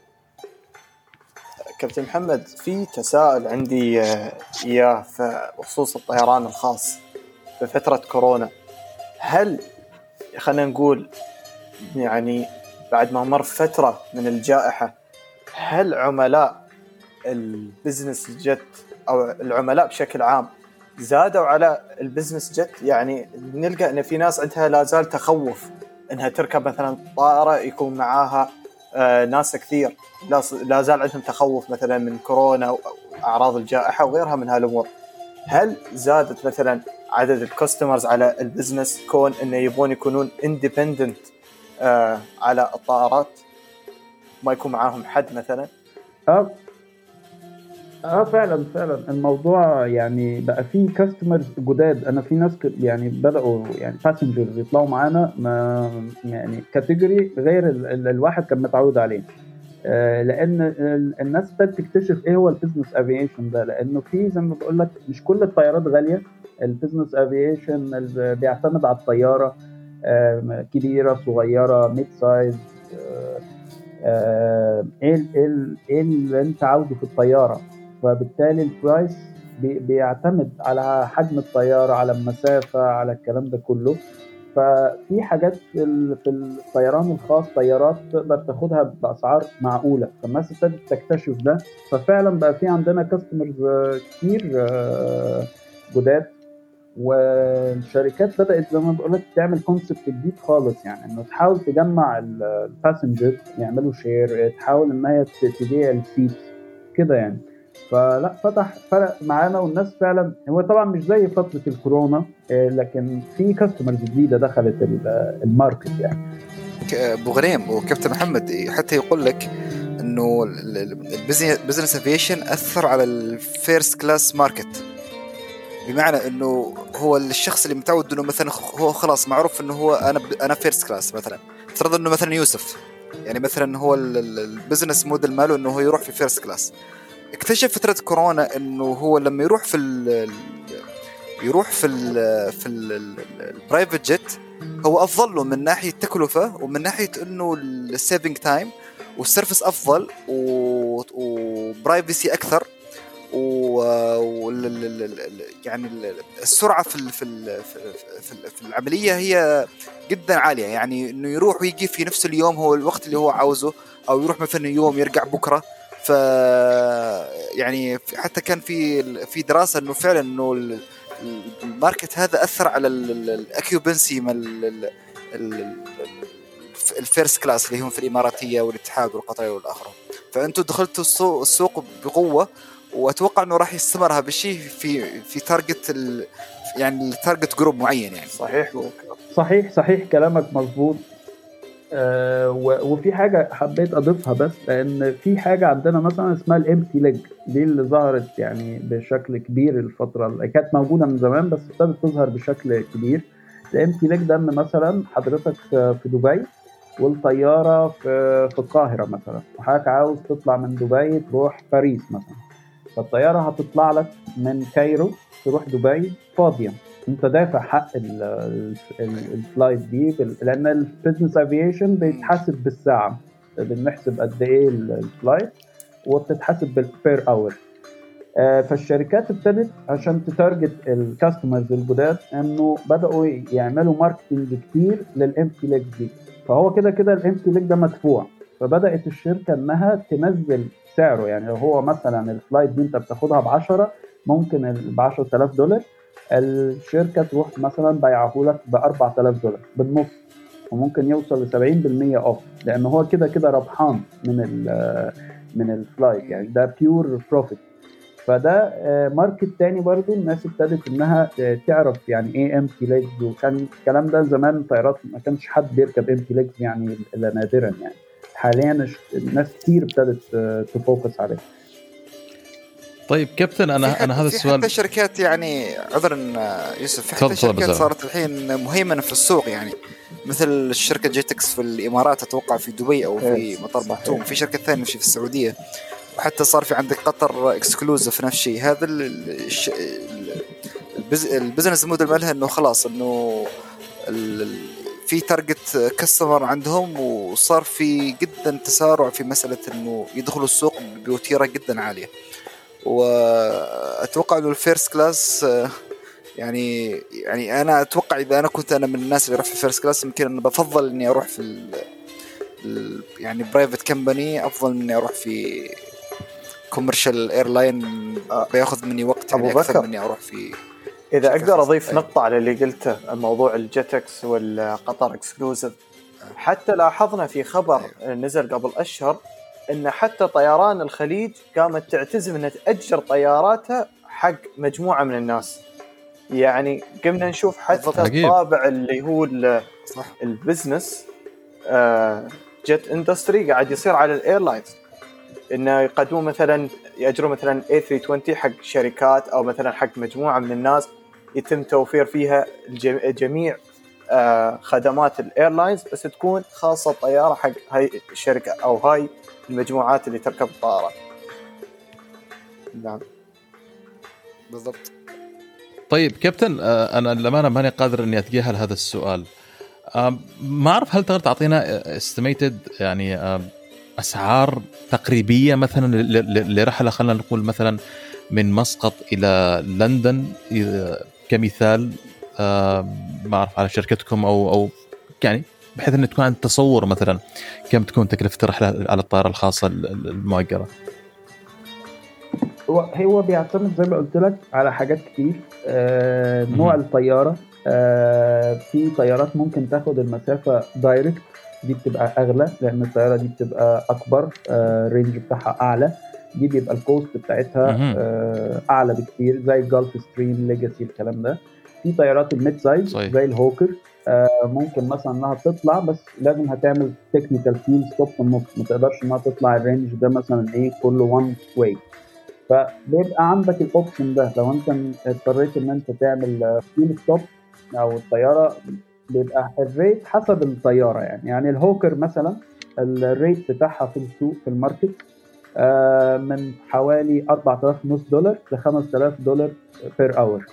كابتن محمد في تساؤل عندي آه، إياه بخصوص الطيران الخاص في فترة كورونا. هل خلينا نقول يعني بعد ما مر فترة من الجائحة هل عملاء ال business jet أو العملاء بشكل عام زادوا على ال business jet يعني نلقى إن في ناس عندها لا زال تخوف إنها تركب مثلا طائرة يكون معاها آه ناس كثير. لا زال عندهم تخوف مثلا من كورونا واعراض الجائحة وغيرها من هالأمور. هل زادت مثلا عدد ال customers على ال business كون إنه يبغون يكونون independent آه على الطائرات؟ ما يكون معاهم حد مثلا؟ آه فعلا فعلا. الموضوع يعني بقى فيه customers جداد. أنا في ناس يعني بدأوا يعني passengers يطلعوا معانا يعني category غير ال ال الواحد كان متعود عليه. آه لأن الناس ابتدت تكتشف إيه هو ال business aviation ده. لأنه في زي ما بقول لك مش كل الطيارات غالية. ال business aviation بيعتمد على الطيارة. كبيرة صغيرة mid size إيه إيه اللي أنت عاوزه في الطيارة. فبالتالي ال price بيعتمد على حجم الطيارة على المسافة على الكلام ده كله. ففي حاجات في الطيران الخاص طيارات تقدر تاخدها بأسعار معقولة. فالناس ابتدت تكتشف ده. ففعلا بقى في عندنا customers كتير جداد. والشركات بدأت زي ما بقول لك تعمل concept جديد خالص. يعني إنه تحاول تجمع ال passenger يعملوا share تحاول إن هي تبيع ال seat كده يعني. فلا فتح فرق معانا والناس فعلا هو طبعا مش زي فترة الكورونا لكن في customers جديدة دخلت ال market يعني. أبو غريم وكابتن محمد حتى يقول لك إنه ال business aviation أثر على ال first class market بمعنى إنه هو الشخص اللي متعود إنه مثلا هو خلاص معروف إنه هو أنا أنا first class مثلا. افترض إنه مثلا يوسف. يعني مثلا هو ال business model ماله إنه هو يروح في first class اكتشف فترة كورونا إنه هو لما يروح في ال يروح في ال في ال private jet هو أفضل له من ناحية تكلفة ومن ناحية إنه ال saving time وال service أفضل و privacy أكثر و يعني السرعة في في في العملية هي جدا عالية. يعني إنه يروح ويجي في نفس اليوم هو الوقت اللي هو عاوزه أو يروح مثلا يوم يرجع بكرة. ف يعني حتى كان في في دراسة إنه فعلا إنه ال market هذا أثر على ال occupancy ال first class اللي هم في الإماراتية والاتحاد والقطرية والاخرى فانتم دخلتوا السوق بقوة وأتوقع إنه راح يستمر هذا الشيء في في target يعني ال target group معين يعني. صحيح. صحيح صحيح كلامك مظبوط. آه وفي حاجة حبيت أضيفها بس لأن في حاجة عندنا مثلا اسمها ال empty leg دي اللي ظهرت يعني بشكل كبير الفترة اللي كانت موجودة من زمان بس ابتدت تظهر بشكل كبير. ال empty leg ده إن مثلا حضرتك في دبي والطيارة في في القاهرة مثلا وحضرتك عاوز تطلع من دبي تروح باريس مثلا فالطيارة هتطلع لك من Cairo تروح دبي فاضيه انت دافع حق ال flight دي لأن ال business aviation بيتحاسب بالساعة بنحسب قد إيه ال flight وبتتحسب بال per hour فالشركات ابتدت عشان ت target ال customers الجداد إنه بدأوا يعملوا marketing كتير لل empty leg دي. فهو كده كده ال empty leg ده مدفوع. فبدأت الشركة إنها تنزل سعره. يعني لو هو مثلا ال flight دي أنت بتاخدها ب 10 ممكن ب 10000 دولار. الشركة تروح مثلا بيعه لك ب 4000 دولار بالنص وممكن يوصل ل 70% off لأن هو كده كده ربحان من ال من ال flight يعني ده pure profit فده market تاني برضو الناس ابتدت إنها تعرف يعني إيه empty legs وكان الكلام ده زمان طيارات ما كانش حد بيركب empty legs يعني إلا نادرا يعني. حاليا الناس كتير ابتدت ت focus عليه. طيب كابتن أنا أنا هذا السؤال حتى شركات يعني عذرا يوسف في حتى شركات صارت الحين مهيمنة في السوق يعني. مثل شركه Jetex في الإمارات أتوقع في دبي أو في مطار مكتوم في شركة ثانية في السعودية. وحتى صار في عندك قطر Executive نفس الشيء. هذا الش... ال business model مالها إنه خلاص إنه في target customer عندهم وصار في جدا تسارع في مسألة إنه يدخلوا السوق بوتيرة جدا عالية. وأتوقع إنه ال first class يعني يعني أنا أتوقع إذا أنا كنت أنا من الناس اللي يروح في ال first class يمكن أنا بفضل إني أروح في ال يعني private company أفضل من إني أروح في commercial airline بياخذ مني وقت يعني أكثر من اني أروح في إذا أقدر أضيف نقطة على اللي قلته موضوع ال Jetex والقطر Executive حتى لاحظنا في خبر نزل قبل أشهر إن حتى طيران الخليج قامت تعتزم إنها تأجر طياراتها حق مجموعة من الناس. يعني قمنا نشوف حتى الطابع اللي هو. ال business jet industry قاعد يصير على ال airlines إنه يقدمون مثلا يأجرون مثلا A320 حق شركات أو مثلا حق مجموعة من الناس. يتم توفير فيها جميع آه خدمات ال airlines بس تكون خاصة الطياره حق هاي الشركة أو هاي المجموعات اللي تركب الطائرات. نعم. بالضبط. طيب كابتن أنا للأمانة ماني قادر إني أتجاهل هذا السؤال. ما أعرف هل تقدر تعطينا estimated يعني أسعار تقريبية مثلا لرحلة خلينا نقول مثلا من مسقط إلى لندن كمثال ما أعرف على شركتكم أو أو يعني بحيث ان تكون عندك تصور مثلا كم تكون تكلفة الرحلة على الطائرة الخاصة المؤجرة. هو هو بيعتمد زي ما قلت لك على حاجات كتير. آه نوع الطيارة. آه في طيارات ممكن تاخد المسافة direct دي بتبقى أغلى لأن الطيارة دي بتبقى أكبر آه ال range بتاعها أعلى. دي بيبقى ال cost بتاعتها آه أعلى بكتير زي ال Gulfstream Legacy الكلام ده. في طيارات ال mid-size زي ال Hawker ممكن مثلا إنها تطلع بس لازم هتعمل technical fuel stop في النص. ما تقدرش إنها تطلع ال range ده مثلا إيه كله one way فبيبقى عندك ال option ده. لو أنت اضطريت إن أنت تعمل fuel stop أو الطيارة بيبقى ال rate حسب الطيارة يعني. يعني ال Hawker مثلا ال rate بتاعها في السوق في ال market آه من حوالي 4000 ونص دولار ل 5000 دولار per hour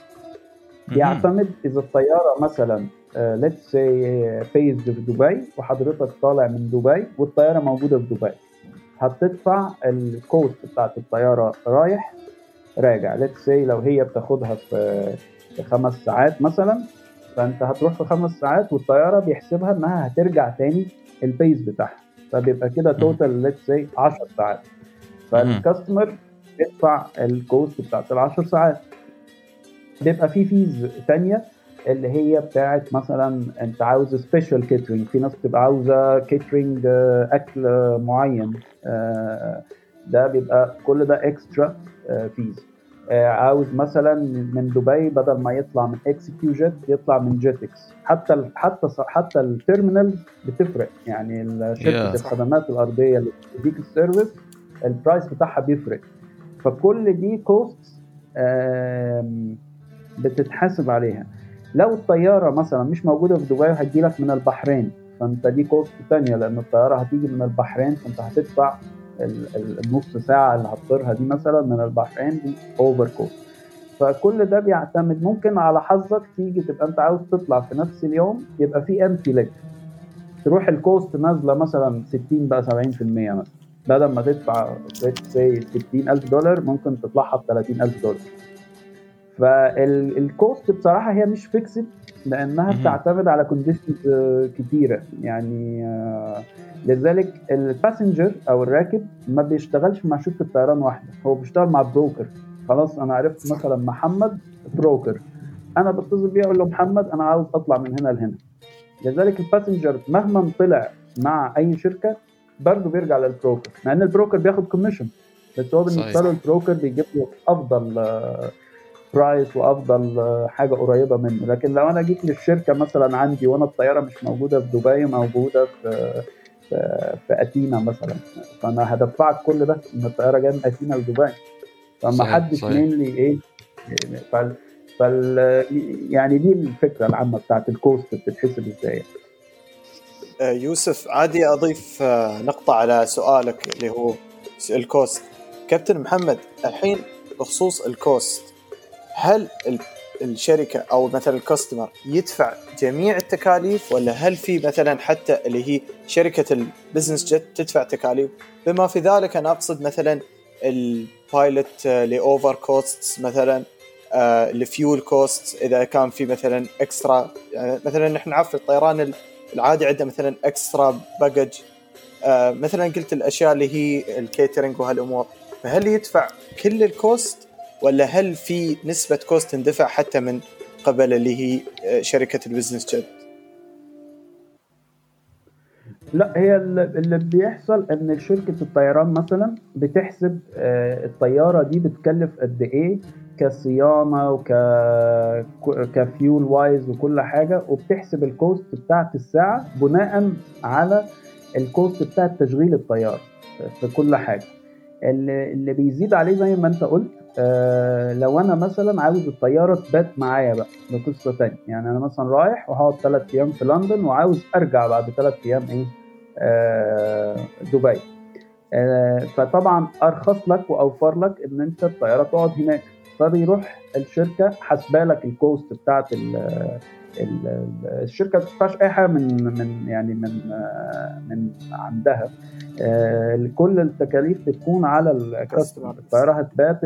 بيعتمد إذا الطيارة مثلا let's say base في دبي وحضرتك طالع من دبي والطيارة موجودة في دبي. هتدفع ال cost بتاعت الطيارة رايح راجع. let's say لو هي بتاخدها في خمس ساعات مثلا فأنت هتروح في خمس ساعات والطيارة بيحسبها إنها هترجع تاني ال base بتاعها. فبيبقى كده total let's say 10 ساعات. فال customer يدفع ال cost بتاعت ال 10 ساعات. بيبقى في fees ثانية اللي هي بتاعت مثلا أنت عاوز special catering في ناس بتبقى عاوزة catering أكل معين. ده بيبقى كل ده extra fees عاوز مثلا من دبي بدل ما يطلع من ExecuJet يطلع من Jetex حتى ال حتى حتى ال terminals بتفرق. يعني شركه yeah. الخدمات الأرضية اللي بتديك ال service ال price بتاعها بيفرق. فكل دي cost بتتحاسب عليها. لو الطيارة مثلا مش موجودة في دبي وهتجي لك من البحرين فأنت دي cost ثانية لأن الطيارة هتيجي من البحرين فأنت هتدفع النص ساعة اللي هتطيرها دي مثلا من البحرين دي over cost فكل ده بيعتمد ممكن على حظك تيجي تبقى أنت عاوز تطلع في نفس اليوم يبقى في empty leg تروح ال cost نازلة مثلا 60 بقى 70% مثلا. بدل ما تدفع say 60000 دولار ممكن تطلعها ب 30000 دولار. فال cost بصراحة هي مش fixed لأنها بتعتمد على conditions كتيرة. يعني آه، لذلك ال passenger أو الراكب ما بيشتغلش مع شركة طيران واحدة. هو بيشتغل مع broker خلاص أنا عرفت مثلا محمد broker أنا بتصل بيه أقول له محمد أنا عاوز أطلع من هنا لهنا. لذلك ال passenger مهما طلع مع أي شركة برضه بيرجع لل broker مع إن ال broker بياخد commission بس هو بالنسبة له ال broker بيجيب له أفضل price آه، وأفضل آه، حاجة قريبة منه. لكن لو أنا جيت للشركة مثلا عندي وأنا الطيارة مش موجودة في دبي موجودة في في, في اتينا مثلا فأنا هدفعك كل ده إن الطيارة جاية من اتينا لدبي. فما حدش mainly إيه فال فال يعني دي الفكرة العامة بتاعت ال cost بتتحسب إزاي. آه، يوسف عادي أضيف آه، نقطة على سؤالك اللي هو ال cost. كابتن محمد الحين بخصوص الكوست هل الشركة أو مثلا ال customer يدفع جميع التكاليف ولا هل في مثلا حتى اللي هي شركة ال business jet تدفع تكاليف؟ بما في ذلك أنا أقصد مثلا ال pilot layover cost مثلا ال fuel cost إذا كان في مثلا extra يعني مثلا نحن نعرف الطيران العادي عنده مثلا extra baggage آه مثلا قلت الأشياء اللي هي ال catering وهالأمور فهل يدفع كل ال cost ولا هل في نسبة cost تندفع حتى من قبل اللي هي آه، شركة ال business jet؟ لا هي اللي بيحصل إن شركة الطيران مثلا بتحسب آه، الطيارة دي بتكلف قد إيه كصيانة وك ك fuel wise وكل حاجة وبتحسب ال cost بتاعت الساعة بناء على ال cost بتاعت تشغيل الطيارة في كل اللي, اللي بيزيد عليه زي ما أنت قلت آه لو أنا مثلا عاوز الطيارة تبات معايا بقى ده قصه تانية. يعني أنا مثلا رايح وهقعد ثلاث أيام في لندن وعاوز أرجع بعد ثلاث أيام إيه؟ آه دبي. آه فطبعا أرخص لك وأوفر لك إن أنت الطيارة تقعد هناك. فبيروح الشركة حاسبه لك الكوست بتاعت الشركة ما بتدفعش أي حاجة من من يعني من من عندها. آه، كل التكاليف بتكون على ال customer الطياره هتبات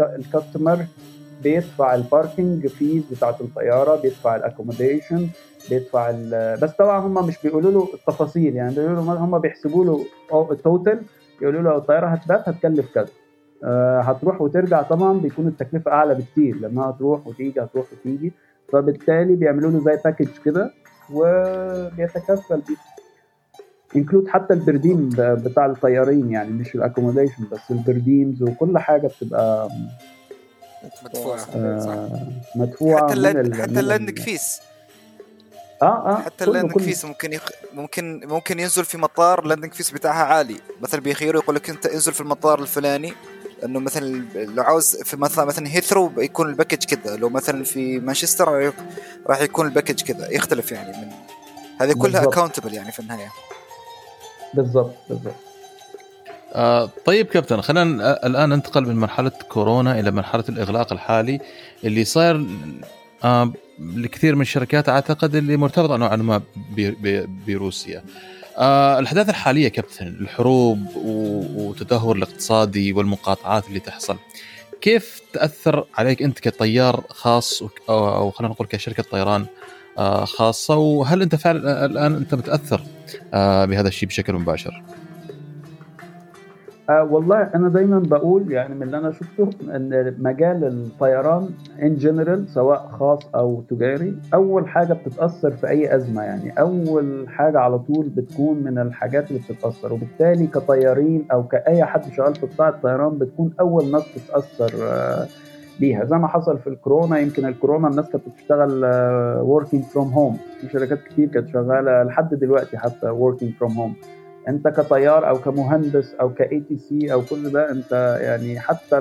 ال customer بيدفع ال parking fees بتاعت الطيارة بيدفع ال accommodation بيدفع بس طبعا هم مش بيقولوا له التفاصيل يعني بيقولوا له هم بيحسبوا له ال total يقولوا له الطيارة هتبات هتكلف كذا. هتروح وترجع طبعا بيكون التكلفة أعلى بكتير. لانها هتروح وتيجي هتروح وتيجي. فبالتالي بيعملوا له زي package كده وبيتكفل بيه. include حتى ال per diem بتاع الطيارين يعني مش ال accommodation بس ال per diems وكل حاجة بتبقى مدفوعة. آه مدفوعة حتى ال land حتى ال landing fees آه آه حتى ال landing fees ممكن يخ... ممكن ممكن ينزل في مطار ال landing fees بتاعها عالي. مثلا بيخيروا يقول لك انت انزل في المطار الفلاني انه مثلا لو عاوز في مثلا مثلا هيثرو يكون ال package كذا لو مثلا في مانشستر راح يكون ال package كذا يختلف يعني من هذه كلها accountable يعني في النهاية. بالضبط بالضبط. آه طيب كابتن خلينا الآن ننتقل من مرحلة كورونا إلى مرحلة الإغلاق الحالي. اللي صاير لكثير من الشركات أعتقد اللي مرتبطة نوعا ما بروسيا. آه الأحداث الحالية كابتن الحروب والتدهور الاقتصادي والمقاطعات اللي تحصل كيف تأثر عليك أنت كطيار خاص أو خلينا نقول كشركة طيران آه خاصة وهل أنت فعلا الآن أنت متأثر آه بهذا الشيء بشكل مباشر؟ آه والله أنا دايما بقول يعني من اللي أنا شفته إن مجال الطيران ان جنرال سواء خاص أو تجاري أول حاجة بتتأثر في أي أزمة يعني. أول حاجة على طول بتكون من الحاجات اللي بتتأثر. وبالتالي كطيارين أو كأي حد شغال في قطاع الطيران بتكون أول ناس تتأثر آه بيها. زي ما حصل في الكورونا يمكن الكورونا الناس كانت بتشتغل working from home في شركات كتير كانت شغالة لحد دلوقتي حتى working from home أنت كطيار أو كمهندس أو ك ATC أو كل ده أنت يعني حتى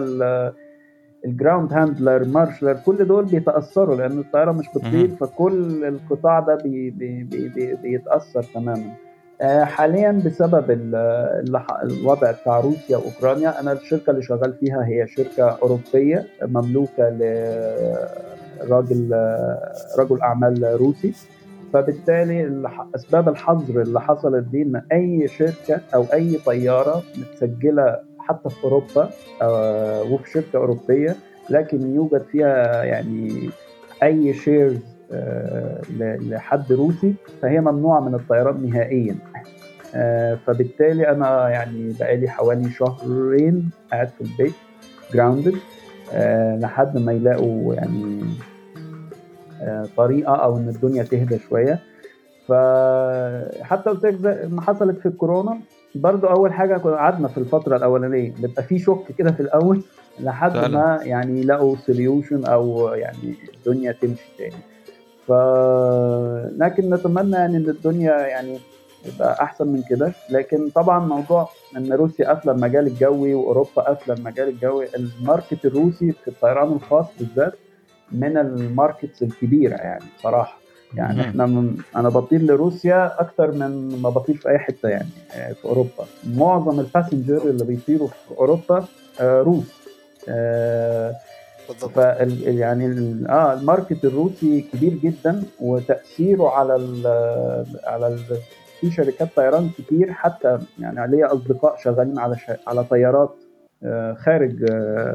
ال ground handler marshaller كل دول بيتأثروا لأن الطيارة مش بتطير فكل القطاع ده بي بي بي بي بيتأثر تماما. آه، حاليا بسبب الوضع بتاع روسيا وأوكرانيا أنا الشركة اللي شغال فيها هي شركة أوروبية مملوكة لراجل رجل أعمال روسي. فبالتالي أسباب الحظر اللي حصلت دي إن أي شركة أو أي طيارة متسجلة حتى في أوروبا آه، وفي شركة أوروبية لكن يوجد فيها يعني أي شيرز آه، لحد روسي فهي ممنوعة من الطيران نهائيا. آه، فبالتالي أنا يعني بقالي حوالي شهرين قاعد في البيت grounded لحد ما يلاقوا يعني طريقة أو إن الدنيا تهدى شوية. فحتى قلت لك ما حصلت في الكورونا برضو أول حاجة كنا قعدنا في الفترة الأولانية بيبقى في شك كده في الأول [LAUGHS] لحد فعلا. ما يعني يلاقوا solution أو يعني الدنيا تمشي تاني. ف لكن نتمنى يعني إن الدنيا يعني يبقى أحسن من كده. لكن طبعا موضوع إن روسيا قافلة المجال الجوي وأوروبا قافلة المجال الجوي ال market الروسي في الطيران الخاص بالذات من ال markets الكبيرة يعني صراحة. يعني إحنا من أنا بطير لروسيا أكتر من ما بطير في أي حتة يعني آه، في أوروبا. معظم ال passenger اللي بيطيروا في أوروبا آه، روس. آه، بالضبط. يعني آه ال market الروسي كبير جدا وتأثيره على ال على ال في شركات طيران كتير حتى يعني ليا أصدقاء شغالين على على طيارات خارج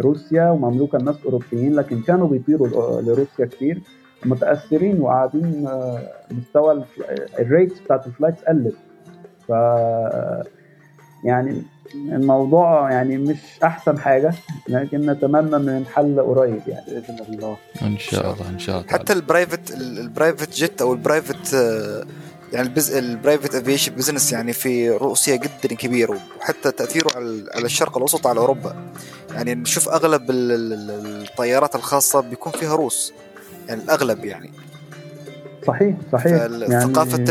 روسيا ومملوكة لناس اوروبيين لكن كانوا بيطيروا لروسيا كتير متأثرين وقاعدين آه، مستوى ال rates بتاعت ال flights قلت. ف يعني الموضوع يعني مش أحسن حاجة لكن نتمنى من حل قريب يعني بإذن الله. إن شاء الله إن شاء الله. حتى ال private ال private jet أو ال private آه، يعني ال bus... ال private aviation business يعني في روسيا جدا كبير وحتى تأثيره على الشرق الأوسط على أوروبا. يعني نشوف أغلب الطيارات الخاصة بيكون فيها روس يعني الأغلب يعني. صحيح صحيح. يعني ثقافة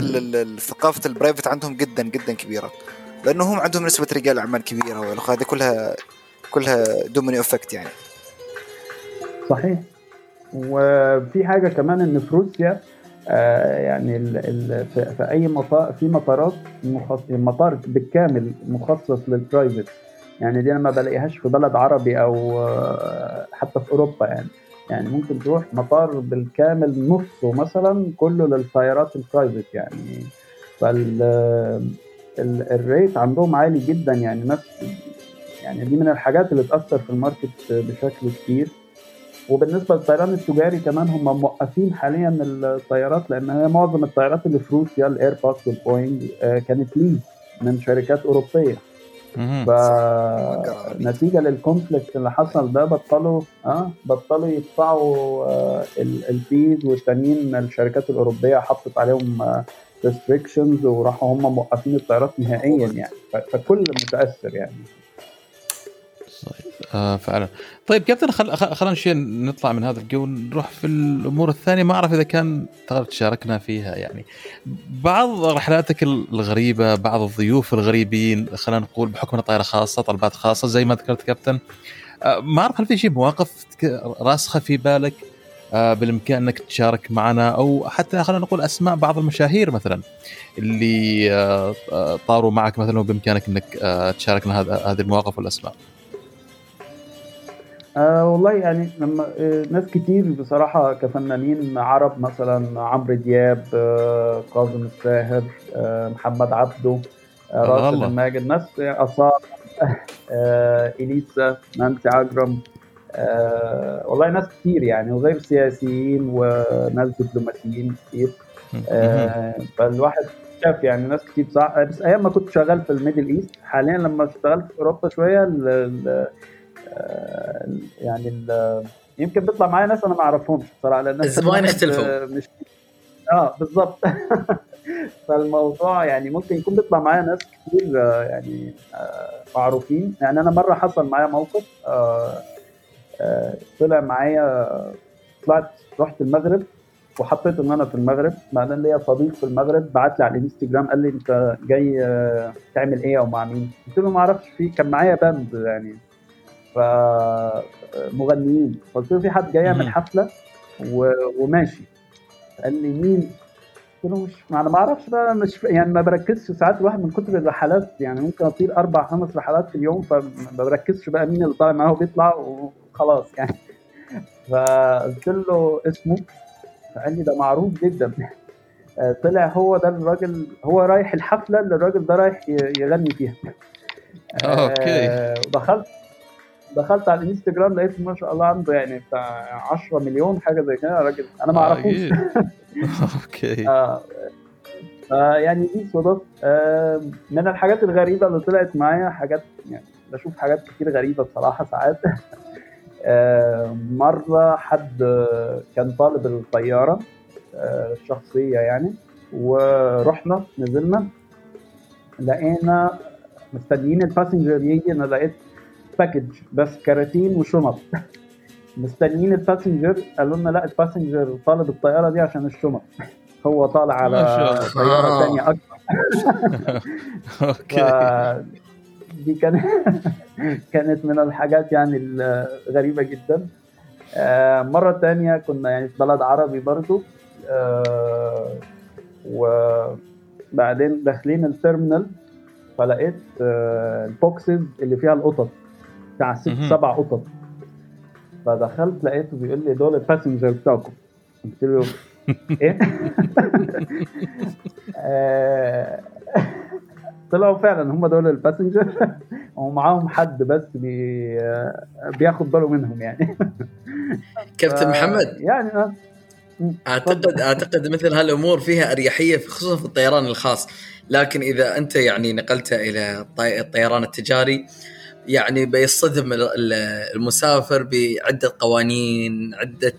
ثقافة ال private عندهم جدا جدا كبيرة. لأنه هم عندهم نسبة رجال أعمال كبيرة وهذه كلها كلها domino effect يعني. صحيح. وفي حاجة كمان إن في روسيا يعني ال ال في, أي مطار في مطارات مطار بالكامل مخصص لل private يعني دي أنا ما بلاقيهاش في بلد عربي أو آه حتى في أوروبا يعني. يعني ممكن تروح مطار بالكامل نصه مثلا كله للطيارات ال private يعني. فال ال rate عندهم عالي جدا يعني. ناس يعني دي من الحاجات اللي تأثر في ال market بشكل كبير. وبالنسبة للطيران التجاري كمان هم موقفين حاليا الطيارات لأن هي معظم الطيارات اللي في روسيا الايرباص والبوينج آه، كانت lease من شركات أوروبية. فنتيجه لل conflict اللي حصل ده بطلوا آه بطلوا يدفعوا آه ال fees والتانيين الشركات الأوروبية حطت عليهم restrictions آه وراحوا هم موقفين الطيارات نهائيا يعني. فكل متأثر يعني. آه فعلا. طيب كابتن خل... خلينا شيء نطلع من هذا الجو ونروح في الأمور الثانية. ما أعرف إذا كان تقدر تشاركنا فيها يعني. بعض رحلاتك الغريبة بعض الضيوف الغريبين خلينا نقول بحكم طائرة خاصة طلبات خاصة زي ما ذكرت كابتن. آه ما أعرف هل في شيء مواقف راسخة في بالك آه بالإمكان إنك تشارك معنا أو حتى خلينا نقول أسماء بعض المشاهير مثلا اللي آه, آه، طاروا معك مثلا وبإمكانك إنك آه، تشاركنا هذه المواقف والأسماء. آه والله يعني لما آه ناس كتير بصراحة كفنانين عرب مثلا عمرو دياب آه كاظم الساهر آه محمد عبده آه راشد الماجد ناس أصالة آه إليسا نانسي عجرم آه والله ناس كتير يعني وغير سياسيين وناس دبلوماسيين كتير. آه فالواحد شاف يعني ناس كتير صح؟ بس أيام ما كنت شغال في الميدل إيست حاليا لما اشتغلت في أوروبا شوية آه، يعني يمكن بيطلع معايا ناس أنا ما أعرفهمش بصراحه لأن الزباين اختلفوا مش آه بالظبط. [LAUGHS] فالموضوع يعني ممكن يكون بيطلع معايا ناس كتير آه، يعني آه، معروفين. يعني أنا مرة حصل معايا موقف طلع معايا طلعت رحت المغرب وحطيت إن أنا في المغرب. بعدين ليا صديق في المغرب بعت لي على الإنستجرام قال لي أنت جاي تعمل إيه أو مع مين؟ قلت له ما أعرفش في كان معايا باند يعني فمغنيين. قلت له في حد جاي يعمل حفلة وماشي. قال لي مين؟ قلت له مش أنا ما أعرفش بقى مش يعني ما بركزش ساعات الواحد من كتر الرحلات يعني ممكن أطير أربع خمس رحلات في اليوم فما بركزش بقى مين اللي طالع معاه وبيطلع وخلاص يعني. [LAUGHS] فقلت له اسمه فقال لي ده معروف جدا. [LAUGHS] طلع هو ده الراجل هو رايح الحفلة اللي الراجل ده رايح يغني فيها. أوكي. دخلت دخلت على الانستجرام لقيت ما شاء الله عنده يعني بتاع 10 مليون حاجة زي كده. راجل أنا ما أعرفوش. [LAUGHS] أوكي. [LAUGHS] آه يعني دي صدف آه من الحاجات الغريبة اللي طلعت معايا حاجات يعني بشوف حاجات كتير غريبة بصراحة ساعات. [LAUGHS] آه مرة حد كان طالب الطيارة الشخصيه يعني ورحنا نزلنا لقينا مستنيين ال passenger يجي. أنا لقيت baggage بس كراتين وشنط مستنيين ال passenger قالوا لنا لا ال passenger طالب الطيارة دي عشان الشنط هو طالع على طياره ثانية أكبر. [LAUGHS] Okay. دي كانت [LAUGHS] كانت من الحاجات يعني الغريبه جدا. مرة تانية كنا يعني في بلد عربي برضو. وبعدين داخلين ال terminal فلقيت ال boxes اللي فيها القطط. بتاع ست سبع قطط. فدخلت لقيته بيقول لي دول ال passenger بتاعكم. قلت له إيه؟ [LAUGHS] طلعوا فعلا هم دول ال passenger ومعاهم [LAUGHS] حد بس بي بياخد باله منهم يعني. [LAUGHS] كابتن محمد. يعني اعتقد أعتقد مثل هالأمور فيها أريحية خصوصا في الطيران الخاص. لكن إذا أنت يعني نقلتها إلى الطيران التجاري يعني بيصطدم المسافر بعدة قوانين عدة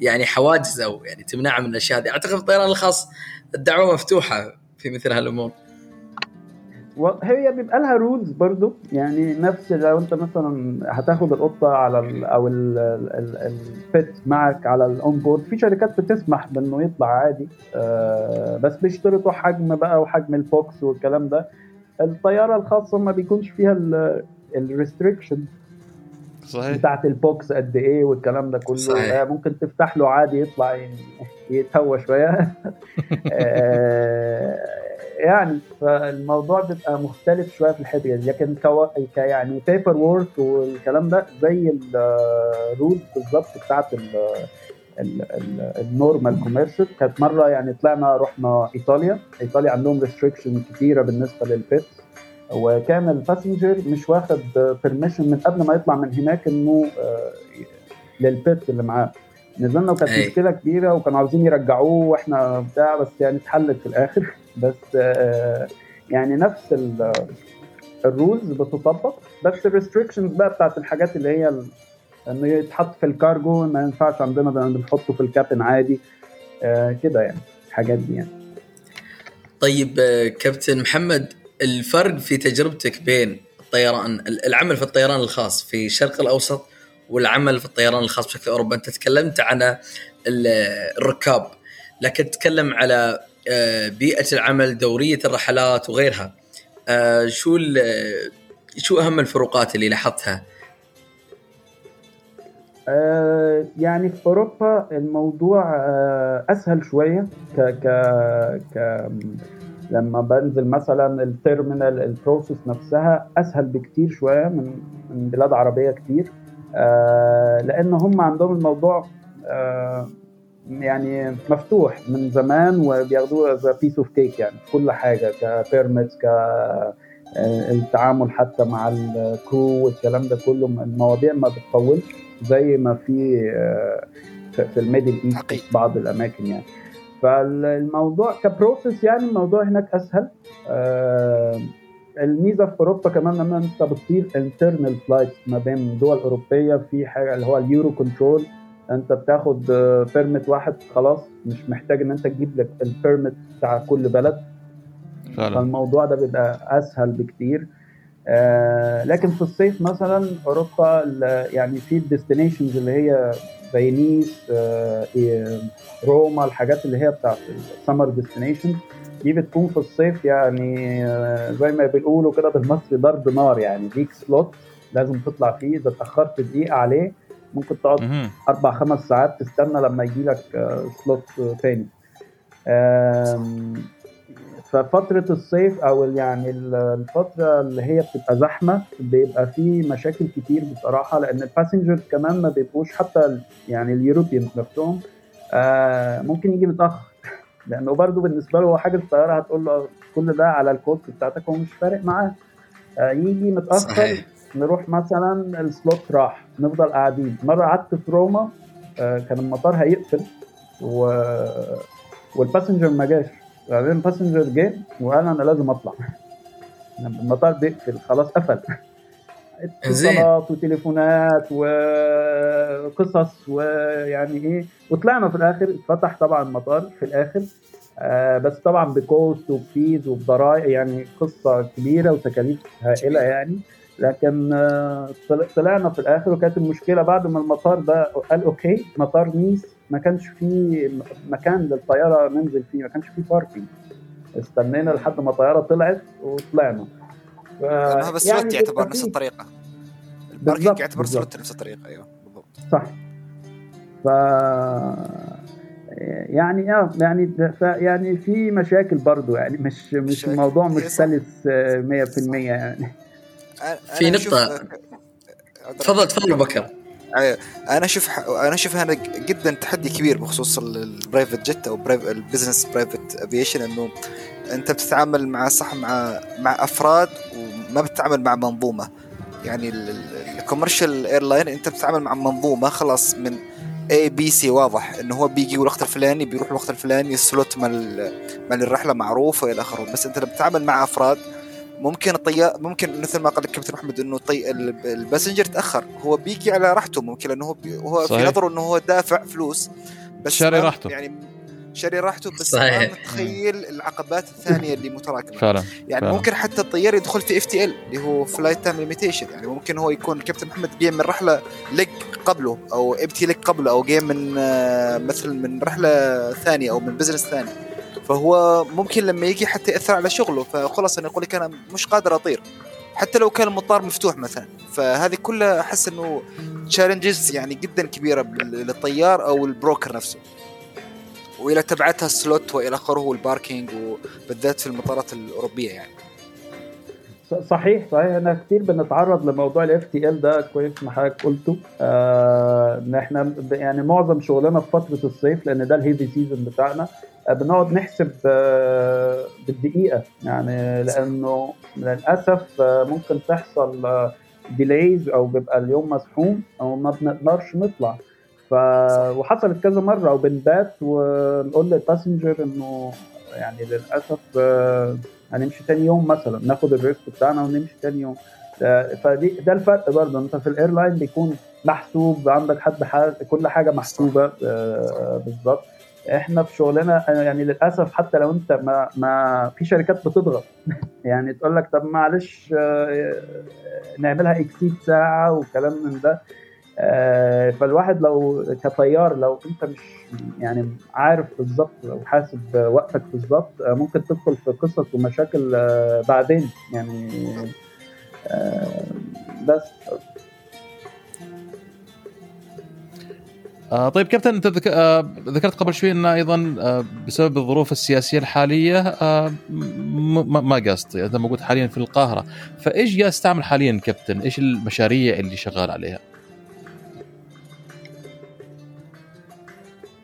يعني حواجز أو يعني تمنعه من الأشياء هذه. أعتقد الطيران الخاص الدعوة مفتوحة في مثل هالأمور. هي بيبقى لها rules برضو؟ يعني نفس لو أنت مثلا هتاخد القطة على ال أو البيت معك على ال on board في شركات بتسمح بأنه يطلع عادي آه بس بيشترطوا حجم بقى وحجم ال box والكلام ده. الطيارة الخاصة ما بيكونش فيها ال restriction صحيح. بتاعت ال box قد إيه والكلام ده كله. صحيح. ممكن تفتح له عادي يطلع يتهوى شوية. [LAUGHS] يعني فالموضوع بيبقى مختلف شوية في الحتة دي. لكن كو... ك يعني paper work والكلام ده زي ال rules بالظبط بتاعت ال normal commercial كانت مرة يعني طلعنا رحنا إيطاليا. إيطاليا عندهم restriction كتيره بالنسبة لل pets وكان ال passenger مش واخد permission من قبل ما يطلع من هناك إنه لل pet اللي معاه. نزلنا وكانت أي. مشكلة كبيرة وكانوا عاوزين يرجعوه وإحنا بتاع بس يعني اتحلت في الآخر. بس آه، يعني نفس ال rules بتطبق. بس ال restrictions بقى بتاعت الحاجات اللي هي إنه يتحط في الكارجو ما ينفعش عندنا بنحطه في الكابن عادي. آه، كده يعني الحاجات دي يعني. طيب آه، كابتن محمد الفرق في تجربتك بين الطيران العمل في الطيران الخاص في الشرق الأوسط والعمل في الطيران الخاص بشكل اوروبا أنت تكلمت عن ال- الركاب لكن تتكلم على آه، بيئة العمل دورية الرحلات وغيرها. آه، شو شو أهم الفروقات اللي لاحظتها؟ يعني في أوروبا الموضوع آه، أسهل شوية. ك ك ك لما بنزل مثلا ال terminal ال process نفسها أسهل بكتير شوية من من بلاد عربية كتير. آه، لأن هم عندهم الموضوع آه، يعني مفتوح من زمان وبياخدوه as piece of cake يعني في كل حاجة ك permits ك آه، التعامل حتى مع ال crew والكلام ده كله المواضيع ما بتطولش. زي ما في آه، في- في ال Middle East. في بعض الأماكن يعني. فالموضوع ك process يعني الموضوع هناك أسهل. آه، الميزة في أوروبا كمان لما أنت بتطير internal flights ما بين دول أوروبية. في حاجة اللي هو ال Eurocontrol أنت بتاخد permit واحد خلاص. مش محتاج إن أنت تجيب لك ال permit بتاع كل بلد. فعلا. فالموضوع ده بيبقى أسهل بكتير. آه لكن في الصيف مثلا أوروبا يعني في ال destinations اللي هي زي نيس آه إيه، روما الحاجات اللي هي بتاعت ال summer destination دي بتكون في الصيف يعني آه زي ما بيقولوا كده بالمصري ضرب نار يعني ليك slot لازم تطلع فيه إذا اتأخرت دقيقة عليه ممكن تقعد أربع خمس ساعات تستنى لما يجي لك slot تاني. ففترة الصيف أو يعني الفترة اللي هي بتبقى زحمة بيبقى في مشاكل كتير بصراحة لأن ال passengers كمان ما بيبقوش حتى يعني ال European نفسهم. آه ممكن يجي متأخر. [LAUGHS] لأنه برضه بالنسبة له هو حاجة الطيارة هتقول له كل ده على ال cost بتاعتك هو مش فارق معاه. آه يجي متأخر صحيح. نروح مثلا ال slot راح نفضل قاعدين. مرة قعدت في روما آه كان المطار هيقفل و... وال passenger ما جاش. بعدين ال passenger جه وقال أنا لازم أطلع. المطار بيقفل خلاص قفل. اتصالات وتليفونات وقصص ويعني إيه. وطلعنا في الآخر اتفتح طبعا المطار في الآخر. آه بس طبعا ب cost وب fees وبضرائب يعني قصة كبيرة وتكاليف هائلة يعني. لكن آه طلعنا في الآخر وكانت المشكلة بعد ما المطار ده قال okay مطار نيس ما كانش فيه مكان للطيارة ننزل فيه ما كانش فيه parking استنينا لحد ما الطيارة طلعت وطلعنا. ف... بس يعني يعتبر نفس الطريقة. ال parking يعتبر slot نفس الطريقة أيوه بالضبط. صح. ف يعني آه يعني يعني في مشاكل برضو يعني مش مش الموضوع مش سلس 100% يعني. في نقطة. تفضل تفضل بكر. أنا أشوف أنا أشوف هذا جدا تحدي كبير بخصوص ال private jet أو ال business private aviation إنه أنت بتتعامل مع صح مع مع أفراد وما بتتعامل مع منظومة. يعني ال commercial airline أنت بتتعامل مع منظومة خلاص من A B C واضح. إنه هو بيجي الوقت الفلاني بيروح الوقت الفلاني ال slot مال مال الرحلة معروف والى آخره. بس أنت لما بتتعامل مع أفراد ممكن الطيار ممكن مثل ما قال لك كابتن محمد إنه طي... ال passenger تأخر هو بيجي على راحته ممكن لأنه هو بي... هو صحيح. في نظره إنه هو دافع فلوس بس شاري راحته يعني شاري راحته بس صحيح. ما متخيل العقبات الثانية اللي متراكمة [LAUGHS] فعلا يعني فعلا. ممكن حتى الطيار يدخل في FTL اللي هو flight time limitation يعني ممكن هو يكون كابتن محمد جاي من رحلة leg قبله أو empty leg قبله أو جاي من آه، مثلا من رحلة ثانية أو من business ثاني فهو ممكن لما يجي حتى يأثر على شغله فخلاص أنا أقول لك أنا مش قادر أطير. حتى لو كان المطار مفتوح مثلا فهذه كلها أحس إنه challenges يعني جدا كبيرة للطيار أو ال broker نفسه. وإلى تبعتها ال slot وإلى آخره وال parking وبالذات في المطارات الأوروبية يعني. صحيح صحيح. أنا كتير بنتعرض لموضوع ال FTL ده كويس ما حضرتك قلته. آه إن إحنا يعني معظم شغلنا في فترة الصيف لأن ده ال heavy season بتاعنا. بنقعد نحسب آه، بالدقيقة. يعني لأنه للأسف آه، ممكن تحصل delays أو بيبقى اليوم مزحوم أو ما بنقدرش نطلع. ف وحصلت كذا مرة وبنبات ونقول لل passenger إنه يعني للأسف آه، هنمشي تاني يوم مثلا ناخد ال risk بتاعنا ونمشي تاني يوم. فدي ده الفرق برضه. أنت في ال airline بيكون محسوب عندك حد حال كل حاجة محسوبة بالظبط. إحنا في شغلنا يعني للأسف حتى لو أنت ما ما في شركات بتضغط. [LAUGHS] يعني تقول لك طب معلش آه، نعملها اكسيد ساعة وكلام من ده. آه، فالواحد لو كطيار لو أنت مش يعني عارف بالظبط أو حاسب وقتك بالظبط آه، ممكن تدخل في قصص ومشاكل بعدين. يعني بس. آه طيب كابتن أنت ذك... آه ذكرت قبل شوي إن أيضا آه بسبب الظروف السياسية الحالية آه م- ما قصد انت موجود حاليا في القاهرة فإيش جالس تعمل حاليا كابتن؟ إيش المشاريع اللي شغال عليها؟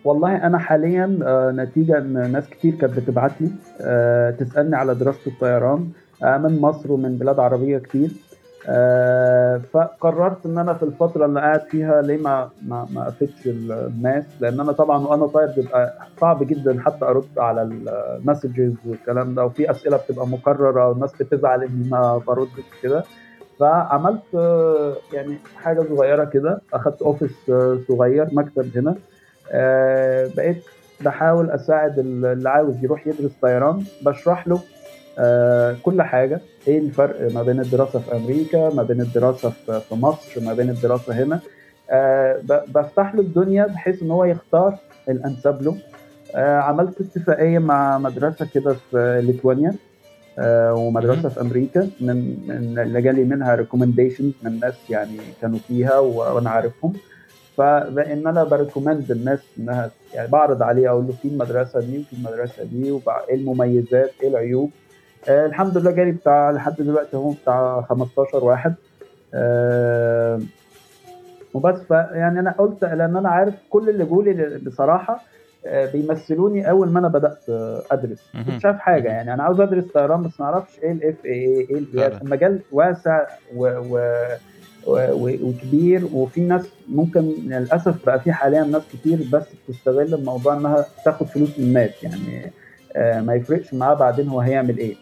والله أنا حاليا آه نتيجة إن ناس كتير كانت بتبعت لي آه تسألني على دراسة الطيران آه من مصر ومن بلاد عربية كتير آه فقررت إن أنا في الفترة اللي قاعد فيها ليه ما ما, ما افدش الناس؟ لأن أنا طبعا وأنا طاير بيبقى صعب جدا حتى أرد على ال messages والكلام ده وفي أسئلة بتبقى مكررة والناس بتزعل إني ما بردش كده. فعملت آه، يعني حاجة صغيرة كده أخدت office آه، صغير مكتب هنا. بقيت بحاول أساعد اللي عاوز يروح يدرس طيران. بشرح له آه كل حاجة. إيه الفرق ما بين الدراسة في أمريكا ما بين الدراسة في مصر ما بين الدراسة هنا؟ آه بفتح له الدنيا بحيث إن هو يختار الانسب له آه عملت اتفاقية مع مدرسة كده في ليتوانيا ومدرسة في أمريكا. من, من اللي جالي منها recommendations من ناس يعني كانوا فيها وأنا عارفهم. فبان أنا ب recommend الناس انها يعني بعرض عليه أقول له في المدرسة دي وفي المدرسة دي وايه المميزات إيه العيوب؟ آه الحمد لله جالي بتاع لحد دلوقتي هو بتاع 15 واحد. آه وبس يعني أنا قلت لأن أنا عارف كل اللي جولي بصراحة آه بيمثلوني اول ما أنا بدأت ادرس. مش شايف حاجة يعني أنا عاوز ادرس طيران بس ما أعرفش إيه الاف اي إيه إيه المجال واسع و, و وكبير. وفي ناس ممكن للأسف بقى في حاليا ناس كتير بس بتستغل الموضوع إنها تاخد فلوس من الناس يعني ما يفرقش معاه بعدين هو هيعمل إيه.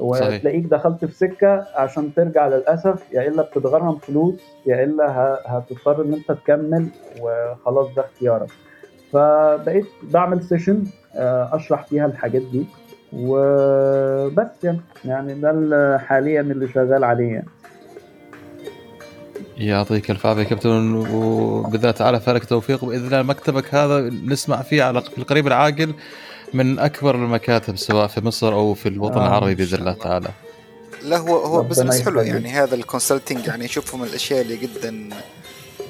وتلاقيك دخلت في سكة عشان ترجع للأسف يا إلا بتتغرم فلوس يا إلا هتضطر إن أنت تكمل وخلاص ده اختيارك. فبقيت بعمل سيشن أشرح فيها الحاجات دي. وبس يعني يعني ده حاليا اللي شغال عليه يعني. يعطيك الف عافية كابتن وبالذات تعالى فلك توفيق باذن الله مكتبك هذا نسمع فيه على في القريب العاجل. من أكبر المكاتب سواء في مصر أو في الوطن آه العربي بإذن الله تعالى. لا هو هو business حلو يعني. هذا ال consulting يعني اشوفه من الأشياء اللي جدا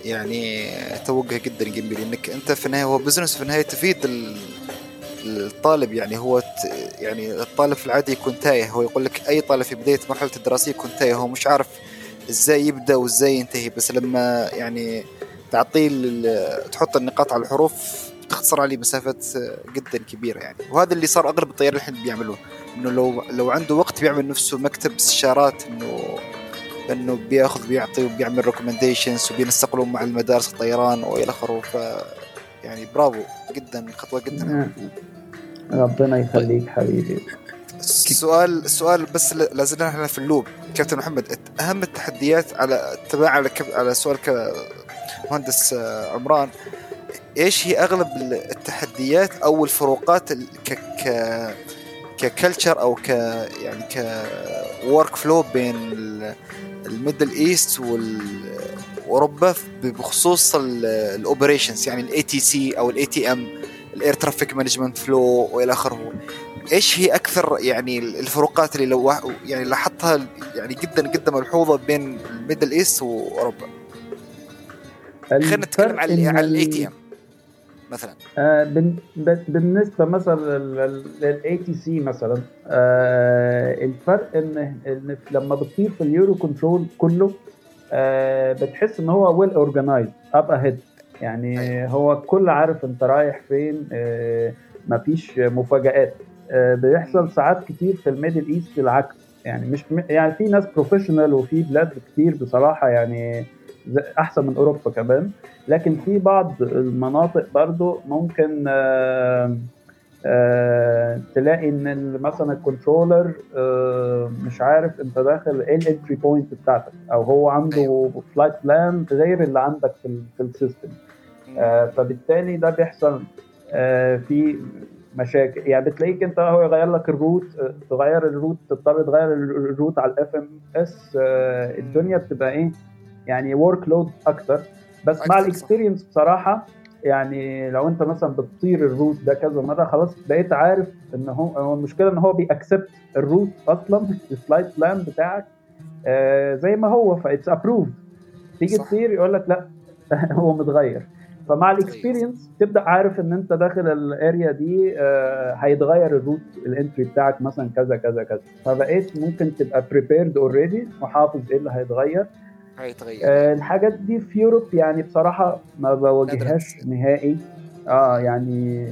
يعني توجه جدا جميل. إنك أنت في النهاية هو business في النهاية تفيد الطالب يعني. هو يعني الطالب في العادة يكون تايه. هو يقول لك أي طالب في بداية مرحلة الدراسيه يكون تايه. هو مش عارف إزاي يبدأ وإزاي ينتهي. بس لما يعني تعطيه تحط النقاط على الحروف تختصر عليه مسافات جدا كبيرة يعني. وهذا اللي صار أغلب الطيارين الحين بيعملوه. إنه لو لو عنده وقت بيعمل نفسه مكتب استشارات إنه إنه بيأخذ بيعطي وبيعمل recommendations وبينسق مع المدارس الطيران وإلى آخره. ف يعني برافو جدا خطوة جدا ربنا يخليك حبيبي. السؤال السؤال بس لازلنا إحنا في ال loop. كابتن محمد أهم التحديات على تبع على. على سؤال كمهندس عمران. إيش هي أغلب التحديات أو الفروقات ك ك ك culture أو ك يعني ك workflow بين ال Middle East واوروبا بخصوص ال operations يعني ال ATC أو ال ATM ال air traffic management flow وإلى آخره. إيش هي أكثر يعني الفروقات اللي لو يعني لاحظتها يعني جدا جدا ملحوظة بين ال Middle East وأوروبا؟ خلينا نتكلم على ال ATM مثلا؟ آه بالنسبة مثلا لل ATC مثلا آه الفرق ان إن لما بتطير في ال Eurocontrol كله آه بتحس إن هو well organized up ahead يعني هو الكل عارف أنت رايح فين آه مفيش مفاجآت. آه بيحصل ساعات كتير في ال Middle East العكس. يعني مش يعني في ناس professional وفي بلاد كتير بصراحة يعني أحسن من أوروبا كمان. لكن في بعض المناطق برضو ممكن آآ آآ تلاقي إن مثلا ال controller مش عارف أنت داخل إيه ال entry point بتاعتك أو هو عنده flight plan غير اللي عندك في, في ال system فبالتالي ده بيحصل في مشاكل. يعني بتلاقيك أنت هو يغير لك ال route تغير ال route تضطر تغير ال route على ال FMS الدنيا بتبقى إيه؟ يعني workload أكتر. بس مع ال experience بصراحة يعني لو أنت مثلا بتطير ال route ده كذا مرة خلاص بقيت عارف إن هو المشكلة إن هو بي accept ال route أصلا [LAUGHS] ال flight plan بتاعك. آه زي ما هو فايتس approved تيجي تطير يقول لك لا [LAUGHS] هو متغير. فمع ال experience تبدأ عارف إن أنت داخل ال area دي آه هيتغير ال route ال entry بتاعك مثلا كذا كذا كذا. فبقيت ممكن تبقى prepared already وحافظ إيه اللي هيتغير. هيتغير آه الحاجات دي في Europe يعني بصراحة ما بواجههاش نهائي. آه يعني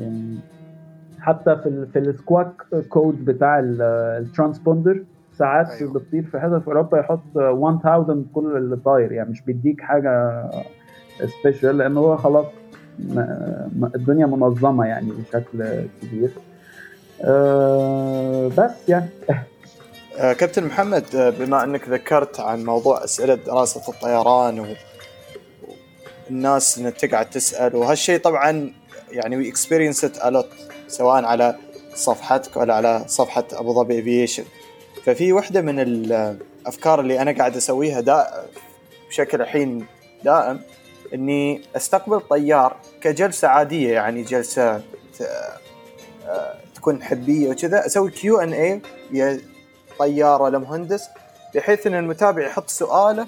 حتى في في ال squawk code بتاع ال transponder ساعات أيوه. بتطير في حتت في أوروبا يحط 1000 كل اللي طاير يعني مش بيديك حاجة special لأن هو خلاص الدنيا منظمة يعني بشكل كبير. آه بس يعني. [LAUGHS] كابتن محمد بما انك ذكرت عن موضوع أسئلة دراسة الطيران والناس إنها تقعد تسأل وهالشيء طبعا يعني we experience a lot سواء على صفحتك ولا على صفحة أبو ظبي aviation ففي وحدة من الأفكار اللي أنا قاعد أسويها دا بشكل الحين دائم إني أستقبل طيار كجلسة عادية يعني جلسة تكون حبيه وكذا أسوي Q and A طيارة لمهندس بحيث إن المتابع يحط سؤاله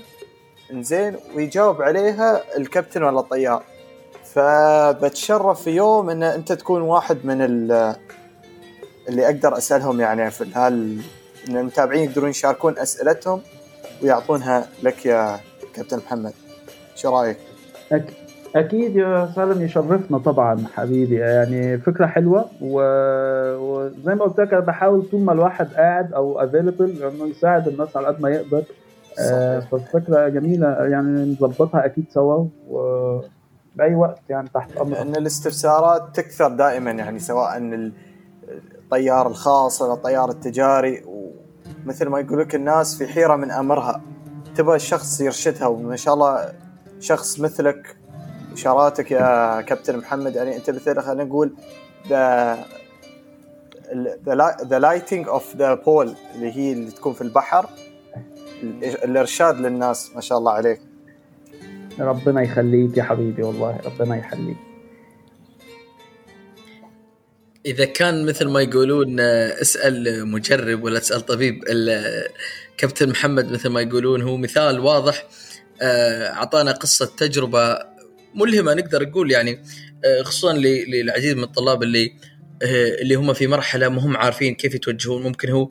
إنزين ويجاوب عليها الكابتن ولا الطيار فبتشرف في يوم إن أنت تكون واحد من اللي أقدر أسألهم يعني في هال إن المتابعين يقدرون يشاركون أسئلتهم ويعطونها لك يا كابتن محمد شو رأيك؟ أكيد يا سالم يشرفنا طبعا حبيبي. يعني فكرة حلوة و... وزي ما قلت لك أنا بحاول طول ما الواحد قاعد أو افيلبل إنه يساعد الناس على قد ما يقدر. آه فالفكرة جميلة. يعني نظبطها أكيد سوا وباي وقت يعني تحت أمر ان الاستفسارات تكثر دائما يعني سواء الطيار الخاص ولا الطيار التجاري. ومثل ما يقول لك الناس في حيرة من أمرها. تبغى الشخص يرشدها وما شاء الله شخص مثلك إشاراتك يا كابتن محمد يعني أنت مثل خلينا نقول the the lighting of the pole اللي هي اللي تكون في البحر الإرشاد للناس ما شاء الله عليك. ربنا يخليك يا حبيبي والله ربنا يخليك. إذا كان مثل ما يقولون اسأل مجرب ولا تسأل طبيب كابتن محمد مثل ما يقولون هو مثال واضح آه، أعطانا قصة تجربة ملهمة نقدر نقول يعني آه، خصوصا للعديد من الطلاب اللي آه، اللي هم في مرحلة ما هم عارفين كيف يتوجهون. ممكن هو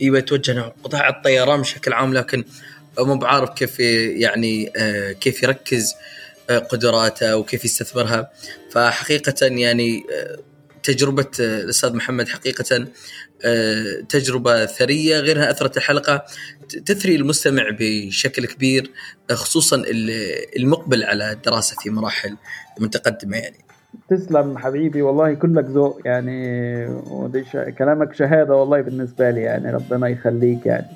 يبغى يتوجه قطاع الطيران بشكل عام لكن مو بعارف كيف يعني كيف يركز قدراته وكيف يستثمرها. فحقيقة يعني تجربة الأستاذ محمد حقيقة آه، تجربة ثرية غيرها أثرت الحلقة تثري المستمع بشكل كبير خصوصا المقبل على الدراسة في مراحل متقدمة يعني. تسلم حبيبي والله كلك ذوق يعني ودي كلامك شهادة والله بالنسبة لي يعني ربنا يخليك يعني.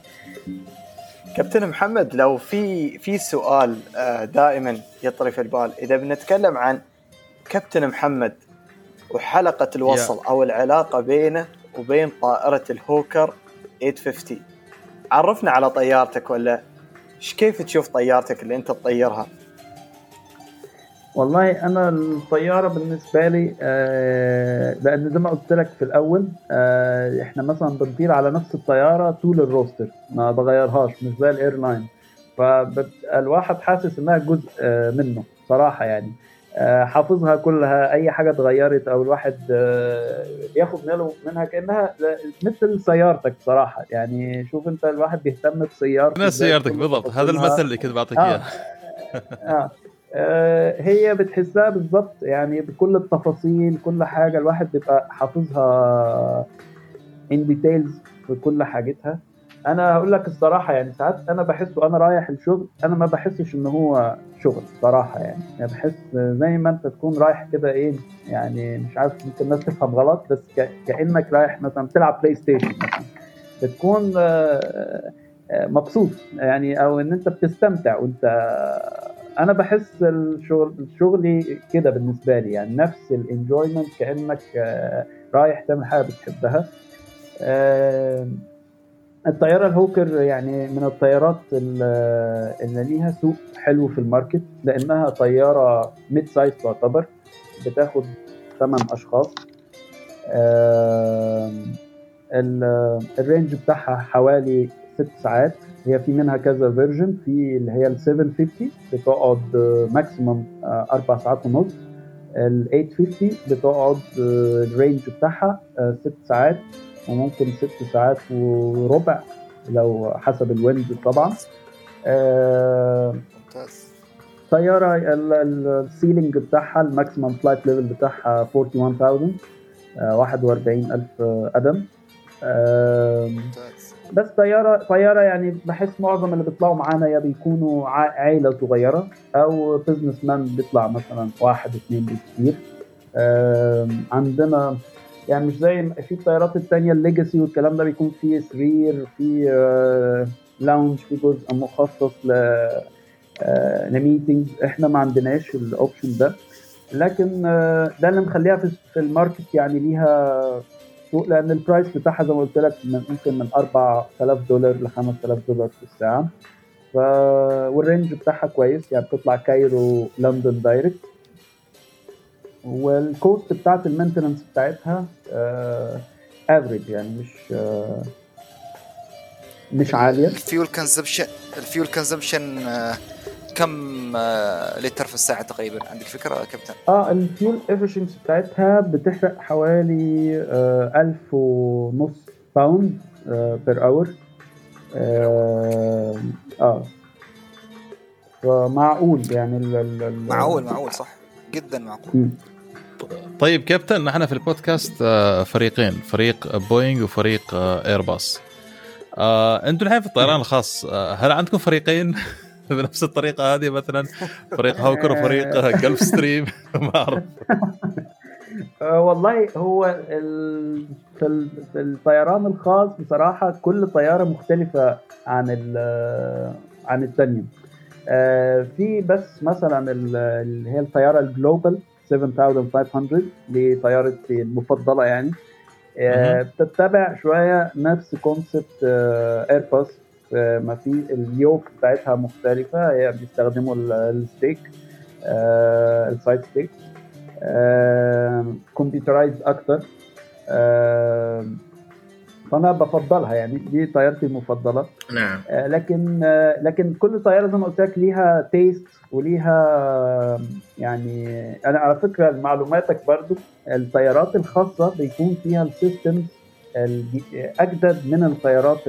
كابتن محمد لو في في سؤال آه، دائما يطري في البال إذا بنتكلم عن كابتن محمد وحلقة الوصل أو العلاقة بينه وبين طائرة الهوكر 850 عرفنا على طيارتك ولا؟ إيش كيف تشوف طيارتك اللي أنت تطيرها؟ والله أنا الطيارة بالنسبة لي آه لأن زي ما قلت لك في الأول آه إحنا مثلا بنطير على نفس الطيارة طول ال roster ما بغيرهاش مش زي ال airline فالواحد حاسس إنها جزء آه منه صراحة يعني. آه، حافظها كلها أي حاجة اتغيرت أو الواحد آه، ياخد باله منها كأنها مثل سيارتك صراحة. يعني شوف أنت الواحد بيهتم بسيارته نفس سيارتك بالضبط. هذا المثل اللي كنت بعطيك إياه. [LAUGHS] آه. آه. هي بتحسها بالضبط يعني بكل التفاصيل كل حاجة. الواحد بيبقى حافظها ان ديتيلز في كل حاجتها. أنا هقول لك الصراحة يعني ساعات أنا بحس وأنا رايح الشغل أنا ما بحسش إن هو شغل صراحة يعني, يعني بحس زي ما أنت تكون رايح كده إيه يعني مش عارف ممكن الناس تفهم غلط بس كأنك رايح مثلا تلعب PlayStation مثلا. بتكون آه، آه، مبسوط يعني أو إن أنت بتستمتع وأنت أنا بحس الشغل شغلي كده بالنسبة لي يعني نفس ال enjoyment كأنك آه، رايح تعمل حاجة بتحبها. الطيارة الهوكر يعني من الطيارات اللي ليها سوق حلو في ال market لأنها طيارة mid size تعتبر بتاخد 8 أشخاص. ال range بتاعها حوالي 6 ساعات. هي في منها كذا version في اللي هي ال 750 بتقعد maximum 4 ساعات ونص. ال 850 بتقعد ال range بتاعها 6 ساعات. وممكن ست ساعات وربع لو حسب ال wind طبعا. آه طيارة ال ceiling بتاعها ال maximum flight level بتاعها 41000 41000 قدم. آه بس طيارة طيارة يعني بحس معظم اللي بيطلعوا معانا يا بيكونوا عائلة صغيرة أو business man بيطلع مثلا واحد اثنين بالكثير عندنا يعني مش زي في الطيارات التانية ال Legacy والكلام ده بيكون فيه سرير في lounge في جزء مخصص ل ل meetings إحنا ما عندناش ال option ده. لكن ده اللي مخليها في ال market يعني ليها سوق لأن ال price بتاعها زي ما قلت لك ممكن من 4000 دولار ل 5000 دولار في الساعة. ف وال range بتاعها كويس يعني بتطلع كايرو لندن direct وال cost بتاعت ال maintenance بتاعتها average آه يعني مش آه مش عالية. ال fuel consumption ال fuel consumption كم آه، لتر في الساعة تقريبا؟ عندك فكرة كابتن؟ آه ال fuel efficiency بتاعتها بتحرق حوالي آه ألف ونص pound per hour آه, آه. فمعقول يعني ال ال معقول معقول صح. جدا معقول. طيب كابتن نحن في البودكاست آه، فريقين فريق بوينغ وفريق إيرباص. آه أنتم الحين في الطيران الخاص هل عندكم فريقين؟ [LAUGHS] بنفس الطريقة هذه مثلا فريق هوكر وفريق جلف ستريم [LAUGHS] ما أعرف. آه، والله هو في الطيران الخاص بصراحة كل طيارة مختلفة عن عن الثانية. آه، في بس مثلا اللي هي الطيارة ال Global 7500 دي طيارتي المفضلة يعني. آه، بتتبع شوية نفس concept ايرباص ما في ال yoke بتاعتها مختلفة. هي بيستخدموا ال stick آه، ال side stick computerized أكتر فانا بفضلها يعني دي طيارتي المفضلة. نعم. آه، لكن آه، لكن كل طيارة زي ما قلت لك ليها taste وليها يعني أنا على فكرة لمعلوماتك برضو الطيارات الخاصة بيكون فيها ال system أجدد من الطيارات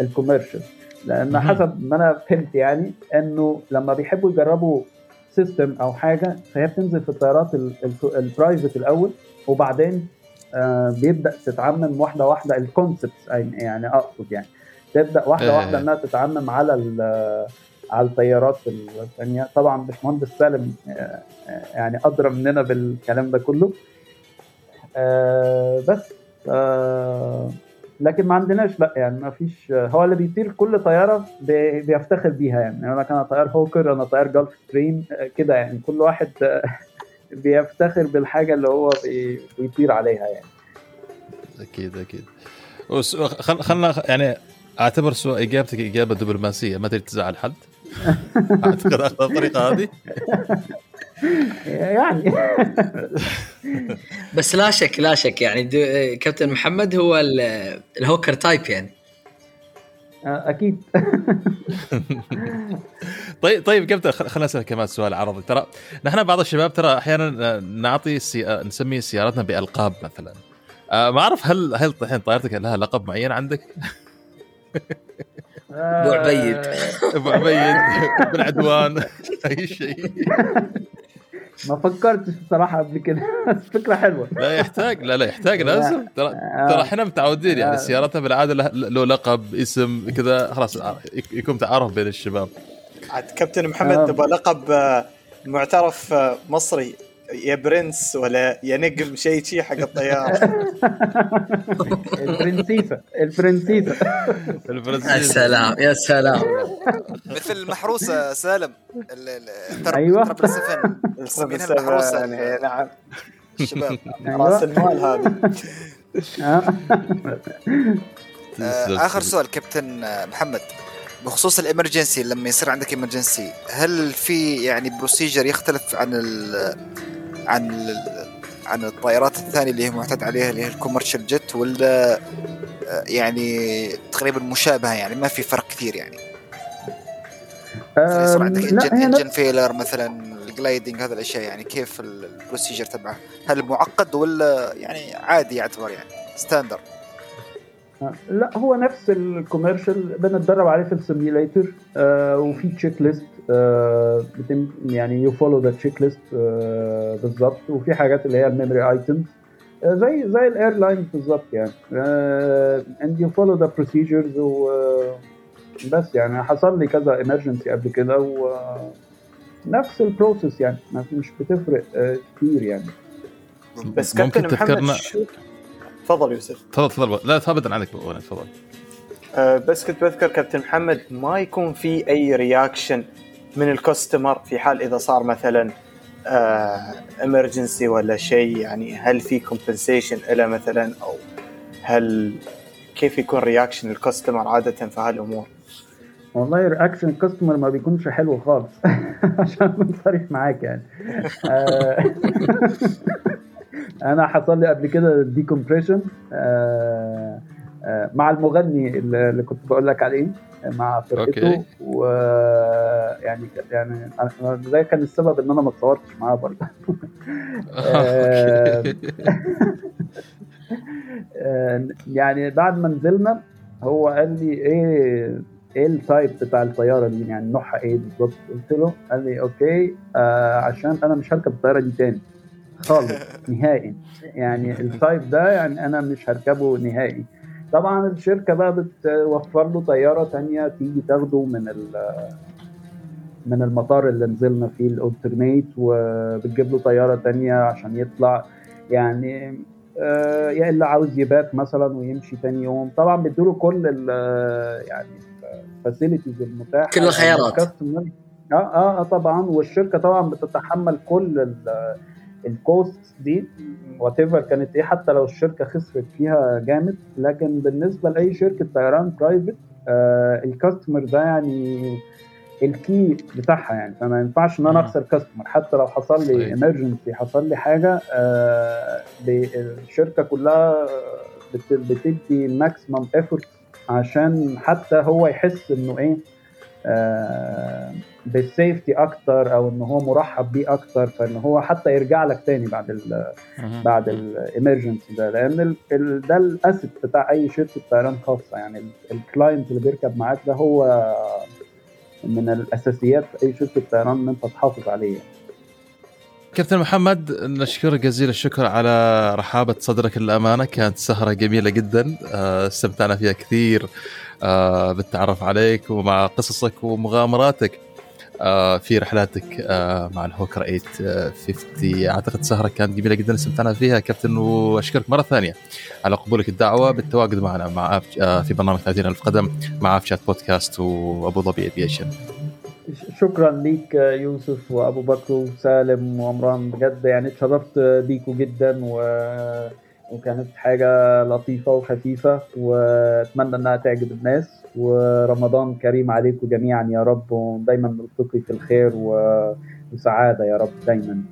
ال commercial لأن حسب ما أنا فهمت يعني إنه لما بيحبوا يجربوا system أو حاجة فهي بتنزل في الطيارات ال private الأول وبعدين بيبدأ تتعمم واحدة واحدة ال concepts يعني اقصد يعني. تبدأ واحدة واحدة إنها تتعمم على على الطيارات الثانية طبعا باشمهندس سالم آه يعني أدرى مننا بالكلام ده كله. آه بس آه لكن ما عندناش لا يعني ما فيش هو اللي بيطير كل طيارة بيفتخر بيها يعني. أنا كان طيار هوكر أنا طيار جولف ستريم كده يعني. كل واحد بيفتخر بالحاجة اللي هو بيطير عليها يعني. أكيد أكيد. خلنا يعني أعتبر سؤال إجابتك إجابة دبلوماسية. ما تريد تزعل حد؟ [LAUGHS] أعتقد اخذ الطريقة هذه. يعني. بس لا شك لا شك. يعني كابتن محمد هو الهوكر type يعني. أكيد. [LAUGHS] طيب طيب كابتن خلينا اسالك كمان سؤال عرضي. ترى نحن بعض الشباب ترى أحيانا نعطي سي... نسمي سياراتنا بألقاب مثلا. آه، ما أعرف هل هل الحين طيارتك لها لقب معين عندك؟ [LAUGHS] ابو عبيد ابو [LAUGHS] عبيد بن عدوان أي شيء. ما فكرتش بصراحه قبل كده. [LAUGHS] بس فكرة حلوة. لا يحتاج لا لا يحتاج لازم. ترى ترى إحنا متعودين يعني سيارتنا بالعادة له لقب اسم كذا خلاص يكون تعارف بين الشباب. عاد كابتن محمد تبغى لقب آه، معترف آه، مصري يا برنس ولا يا نجم شيء شيء حق الطياره [LAUGHS] البرنسيسة البرنسيسة. يا سلام يا سلام. مثل المحروسة سالم أيوه. المحروسة. يعني نعم. الشباب. أيوة. رأس المال هذا. [LAUGHS] آه، آخر سؤال كابتن محمد. بخصوص الإمرجنسي لما يصير عندك إمرجنسي هل في يعني بروسيجر يختلف عن عن عن الطائرات الثانية اللي هي معتاد عليها اللي هي ال commercial jet ولا آه، يعني تقريبا مشابهة؟ يعني ما في فرق كثير يعني. يصير عندك انجن انجن فيلر مثلا ال gliding هذه الأشياء يعني كيف ال procedure تبعه هل معقد ولا يعني عادي يعتبر يعني؟ standard لا هو نفس ال commercial بنتدرب عليه في ال simulator آه وفي checklist آه يعني you follow the checklist بالظبط. وفي حاجات اللي هي ال memory items آه زي زي ال airlines بالظبط يعني. and you follow the procedures بس يعني حصل لي كذا emergency قبل كده و نفس ال process يعني. مش بتفرق آه كتير يعني. بس كابتن محمد تفضل يوسف. تفضل تفضل. لا ابدا عنك تفضل. أه بس كنت بذكر كابتن محمد ما يكون في أي reaction من ال customer في حال إذا صار مثلا emergency آه ولا شيء يعني هل في compensation له مثلا أو هل كيف يكون reaction ال customer عادة في هالأمور؟ والله reaction ال customer ما بيكونش حلو خالص. [LAUGHS] عشان أكون صريح معاك يعني. آه، [LAUGHS] أنا حصل لي قبل كده decompression آه مع المغني اللي كنت بقول لك عليه مع فرقته. ويعني يعني ده كان السبب إن أنا ما اتصورتش معاه برضه. [LAUGHS] [LAUGHS] يعني بعد ما نزلنا هو قال لي إيه إيه ال type بتاع الطيارة دي؟ يعني نوعها إيه بالظبط؟ قلت له قال لي okay آه عشان أنا مش هركب الطيارة دي تاني. خالص نهائي. يعني ال type ده يعني أنا مش هركبه نهائي. طبعا الشركة بقى بتوفر له طيارة تانية تيجي تاخده من من المطار اللي نزلنا فيه ال alternate وبتجيب له طيارة تانية عشان يطلع. يعني آه يا اللي عاوز يبات مثلا ويمشي تاني يوم. طبعا بيدوا كل يعني ال facilities المتاحة. كل الخيارات. آه آه طبعا. والشركة طبعا بتتحمل كل ال cost دي whatever كانت إيه حتى لو الشركة خسرت فيها جامد لكن بالنسبة لأي شركة طيران private آه ال customer ده يعني ال key بتاعها يعني. فما ينفعش إن أنا أخسر customer حتى لو حصل لي emergency حصل لي حاجة آه الشركة كلها بتدي maximum effort عشان حتى هو يحس إنه إيه بال safety أكتر أو إن هو مرحب بيه أكتر فإن هو حتى يرجع لك تاني بعد ال بعد ال emergency ده. لأن ال ده ال asset بتاع أي شركة طيران خاصة. يعني ال client اللي بيركب معاك ده هو من الأساسيات في أي شركة طيران إن أنت تحافظ عليه. كابتن محمد نشكرك جزيل الشكر على رحابة صدرك للأمانة. كانت سهرة جميلة جدا. استمتعنا فيها كثير. بالتعرف عليك ومع قصصك ومغامراتك. في رحلاتك مع الهوكر 850 أعتقد سهرة كانت جميلة جدا. استمتعنا فيها كابتن وأشكرك مرة ثانية على قبولك الدعوة. بالتواجد معنا مع في برنامج 30000 قدم مع أفشات بودكاست وأبو ظبي Aviation شكرا ليك يوسف وأبو بكر وسالم وعمران. بجد يعني اتشرفت بيكوا جدا و... وكانت حاجة لطيفة وخفيفة وأتمنى إنها تعجب الناس. ورمضان كريم عليكم جميعا يا رب ودايما نلتقي في الخير و... وسعادة يا رب دايما.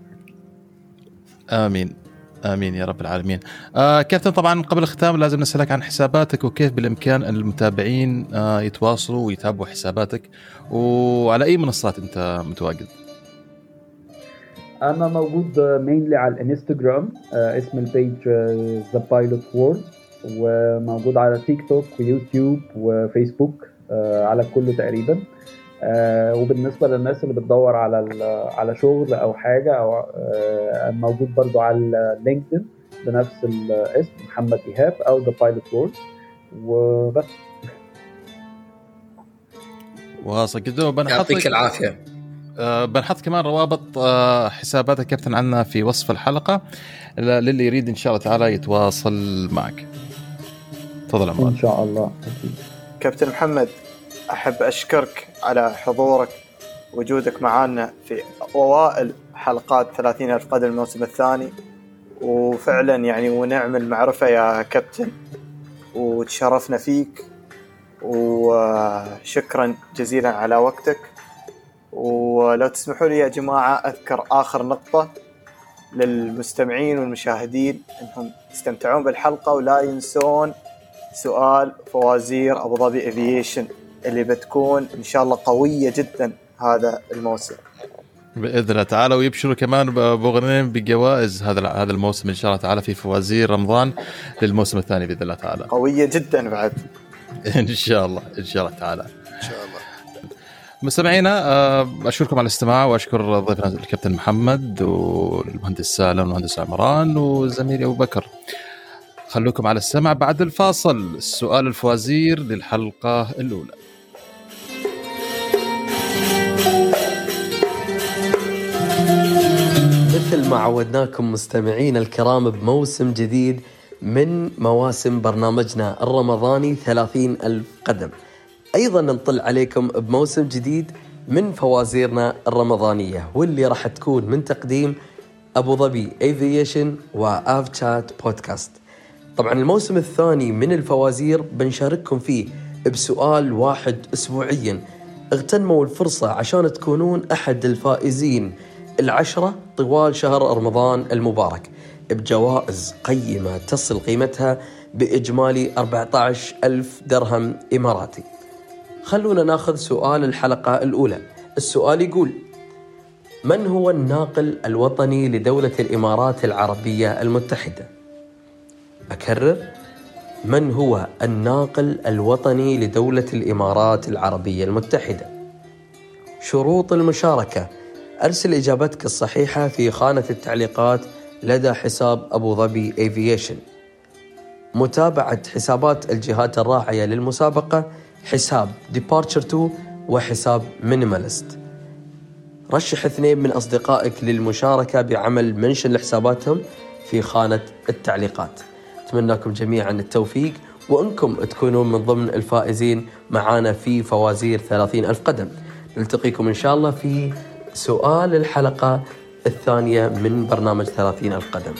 آمين. آمين يا رب العالمين. آه كابتن طبعا قبل الختام لازم نسألك عن حساباتك وكيف بالإمكان المتابعين آه يتواصلوا ويتابعوا حساباتك وعلى أي منصات أنت متواجد؟ أنا موجود mainly على الإنستغرام آه اسم ال page The Pilot Word وموجود على تيك توك ويوتيوب وفيسبوك آه على كله تقريبا آه وبالنسبة للناس اللي بتدور على على شغل أو حاجة أو آه موجود برضو على لينكدين بنفس الاسم محمد إيهاب أو The Pilot Word وبس. واصل جدا يعطيك العافية. آه بنحط كمان روابط آه حسابات الكابتن عنا في وصف الحلقة. للي يريد إن شاء الله تعالى يتواصل معك. تفضل إن شاء الله. أكيد. كابتن محمد أحب أشكرك على حضورك وجودك معنا في أوائل حلقات 30 ألف قدم الموسم الثاني. وفعلا يعني ونعم المعرفة يا كابتن وتشرفنا فيك. وشكرا جزيلا على وقتك. ولو تسمحوا لي يا جماعة أذكر آخر نقطة للمستمعين والمشاهدين أنهم يستمتعون بالحلقة ولا ينسون سؤال فوازير أبو ظبي Aviation اللي بتكون إن شاء الله قوية جدا هذا الموسم. بإذن الله تعالى ويبشروا كمان بغنين بجوائز هذا هذا الموسم إن شاء الله تعالى في فوازير رمضان للموسم الثاني بإذن الله تعالى. قوية جدا بعد. إن شاء الله إن شاء الله تعالى. إن شاء الله. مستمعينا أشكركم على الاستماع وأشكر ضيفنا الكابتن محمد والمهندس سالم والمهندس عمران وزميلي أبو بكر. خلوكم على السمع بعد الفاصل. السؤال الفوازير للحلقة الأولى. مثل ما عودناكم مستمعين الكرام بموسم جديد من مواسم برنامجنا الرمضاني ثلاثين ألف قدم أيضا نطل عليكم بموسم جديد من فوازيرنا الرمضانية واللي راح تكون من تقديم أبو ظبي أيفيشن وآف تشات بودكاست طبعا الموسم الثاني من الفوازير بنشارككم فيه بسؤال واحد أسبوعيا. اغتنموا الفرصة عشان تكونون أحد الفائزين. العشرة طوال شهر رمضان المبارك بجوائز قيمة تصل قيمتها بإجمالي 14 ألف درهم إماراتي خلونا ناخذ سؤال الحلقة الأولى السؤال يقول من هو الناقل الوطني لدولة الإمارات العربية المتحدة؟ أكرر من هو الناقل الوطني لدولة الإمارات العربية المتحدة؟ شروط المشاركة أرسل إجابتك الصحيحة في خانة التعليقات لدى حساب أبو ظبي أيفيشن متابعة حسابات الجهات الراعية للمسابقة حساب Departure 2 وحساب Minimalist. رشح اثنين من أصدقائك للمشاركة بعمل منشن لحساباتهم في خانة التعليقات. أتمنى لكم جميعا التوفيق وأنكم تكونون من ضمن الفائزين معانا في فوازير 30 ألف قدم. نلتقيكم إن شاء الله في سؤال الحلقة الثانية من برنامج 30 ألف قدم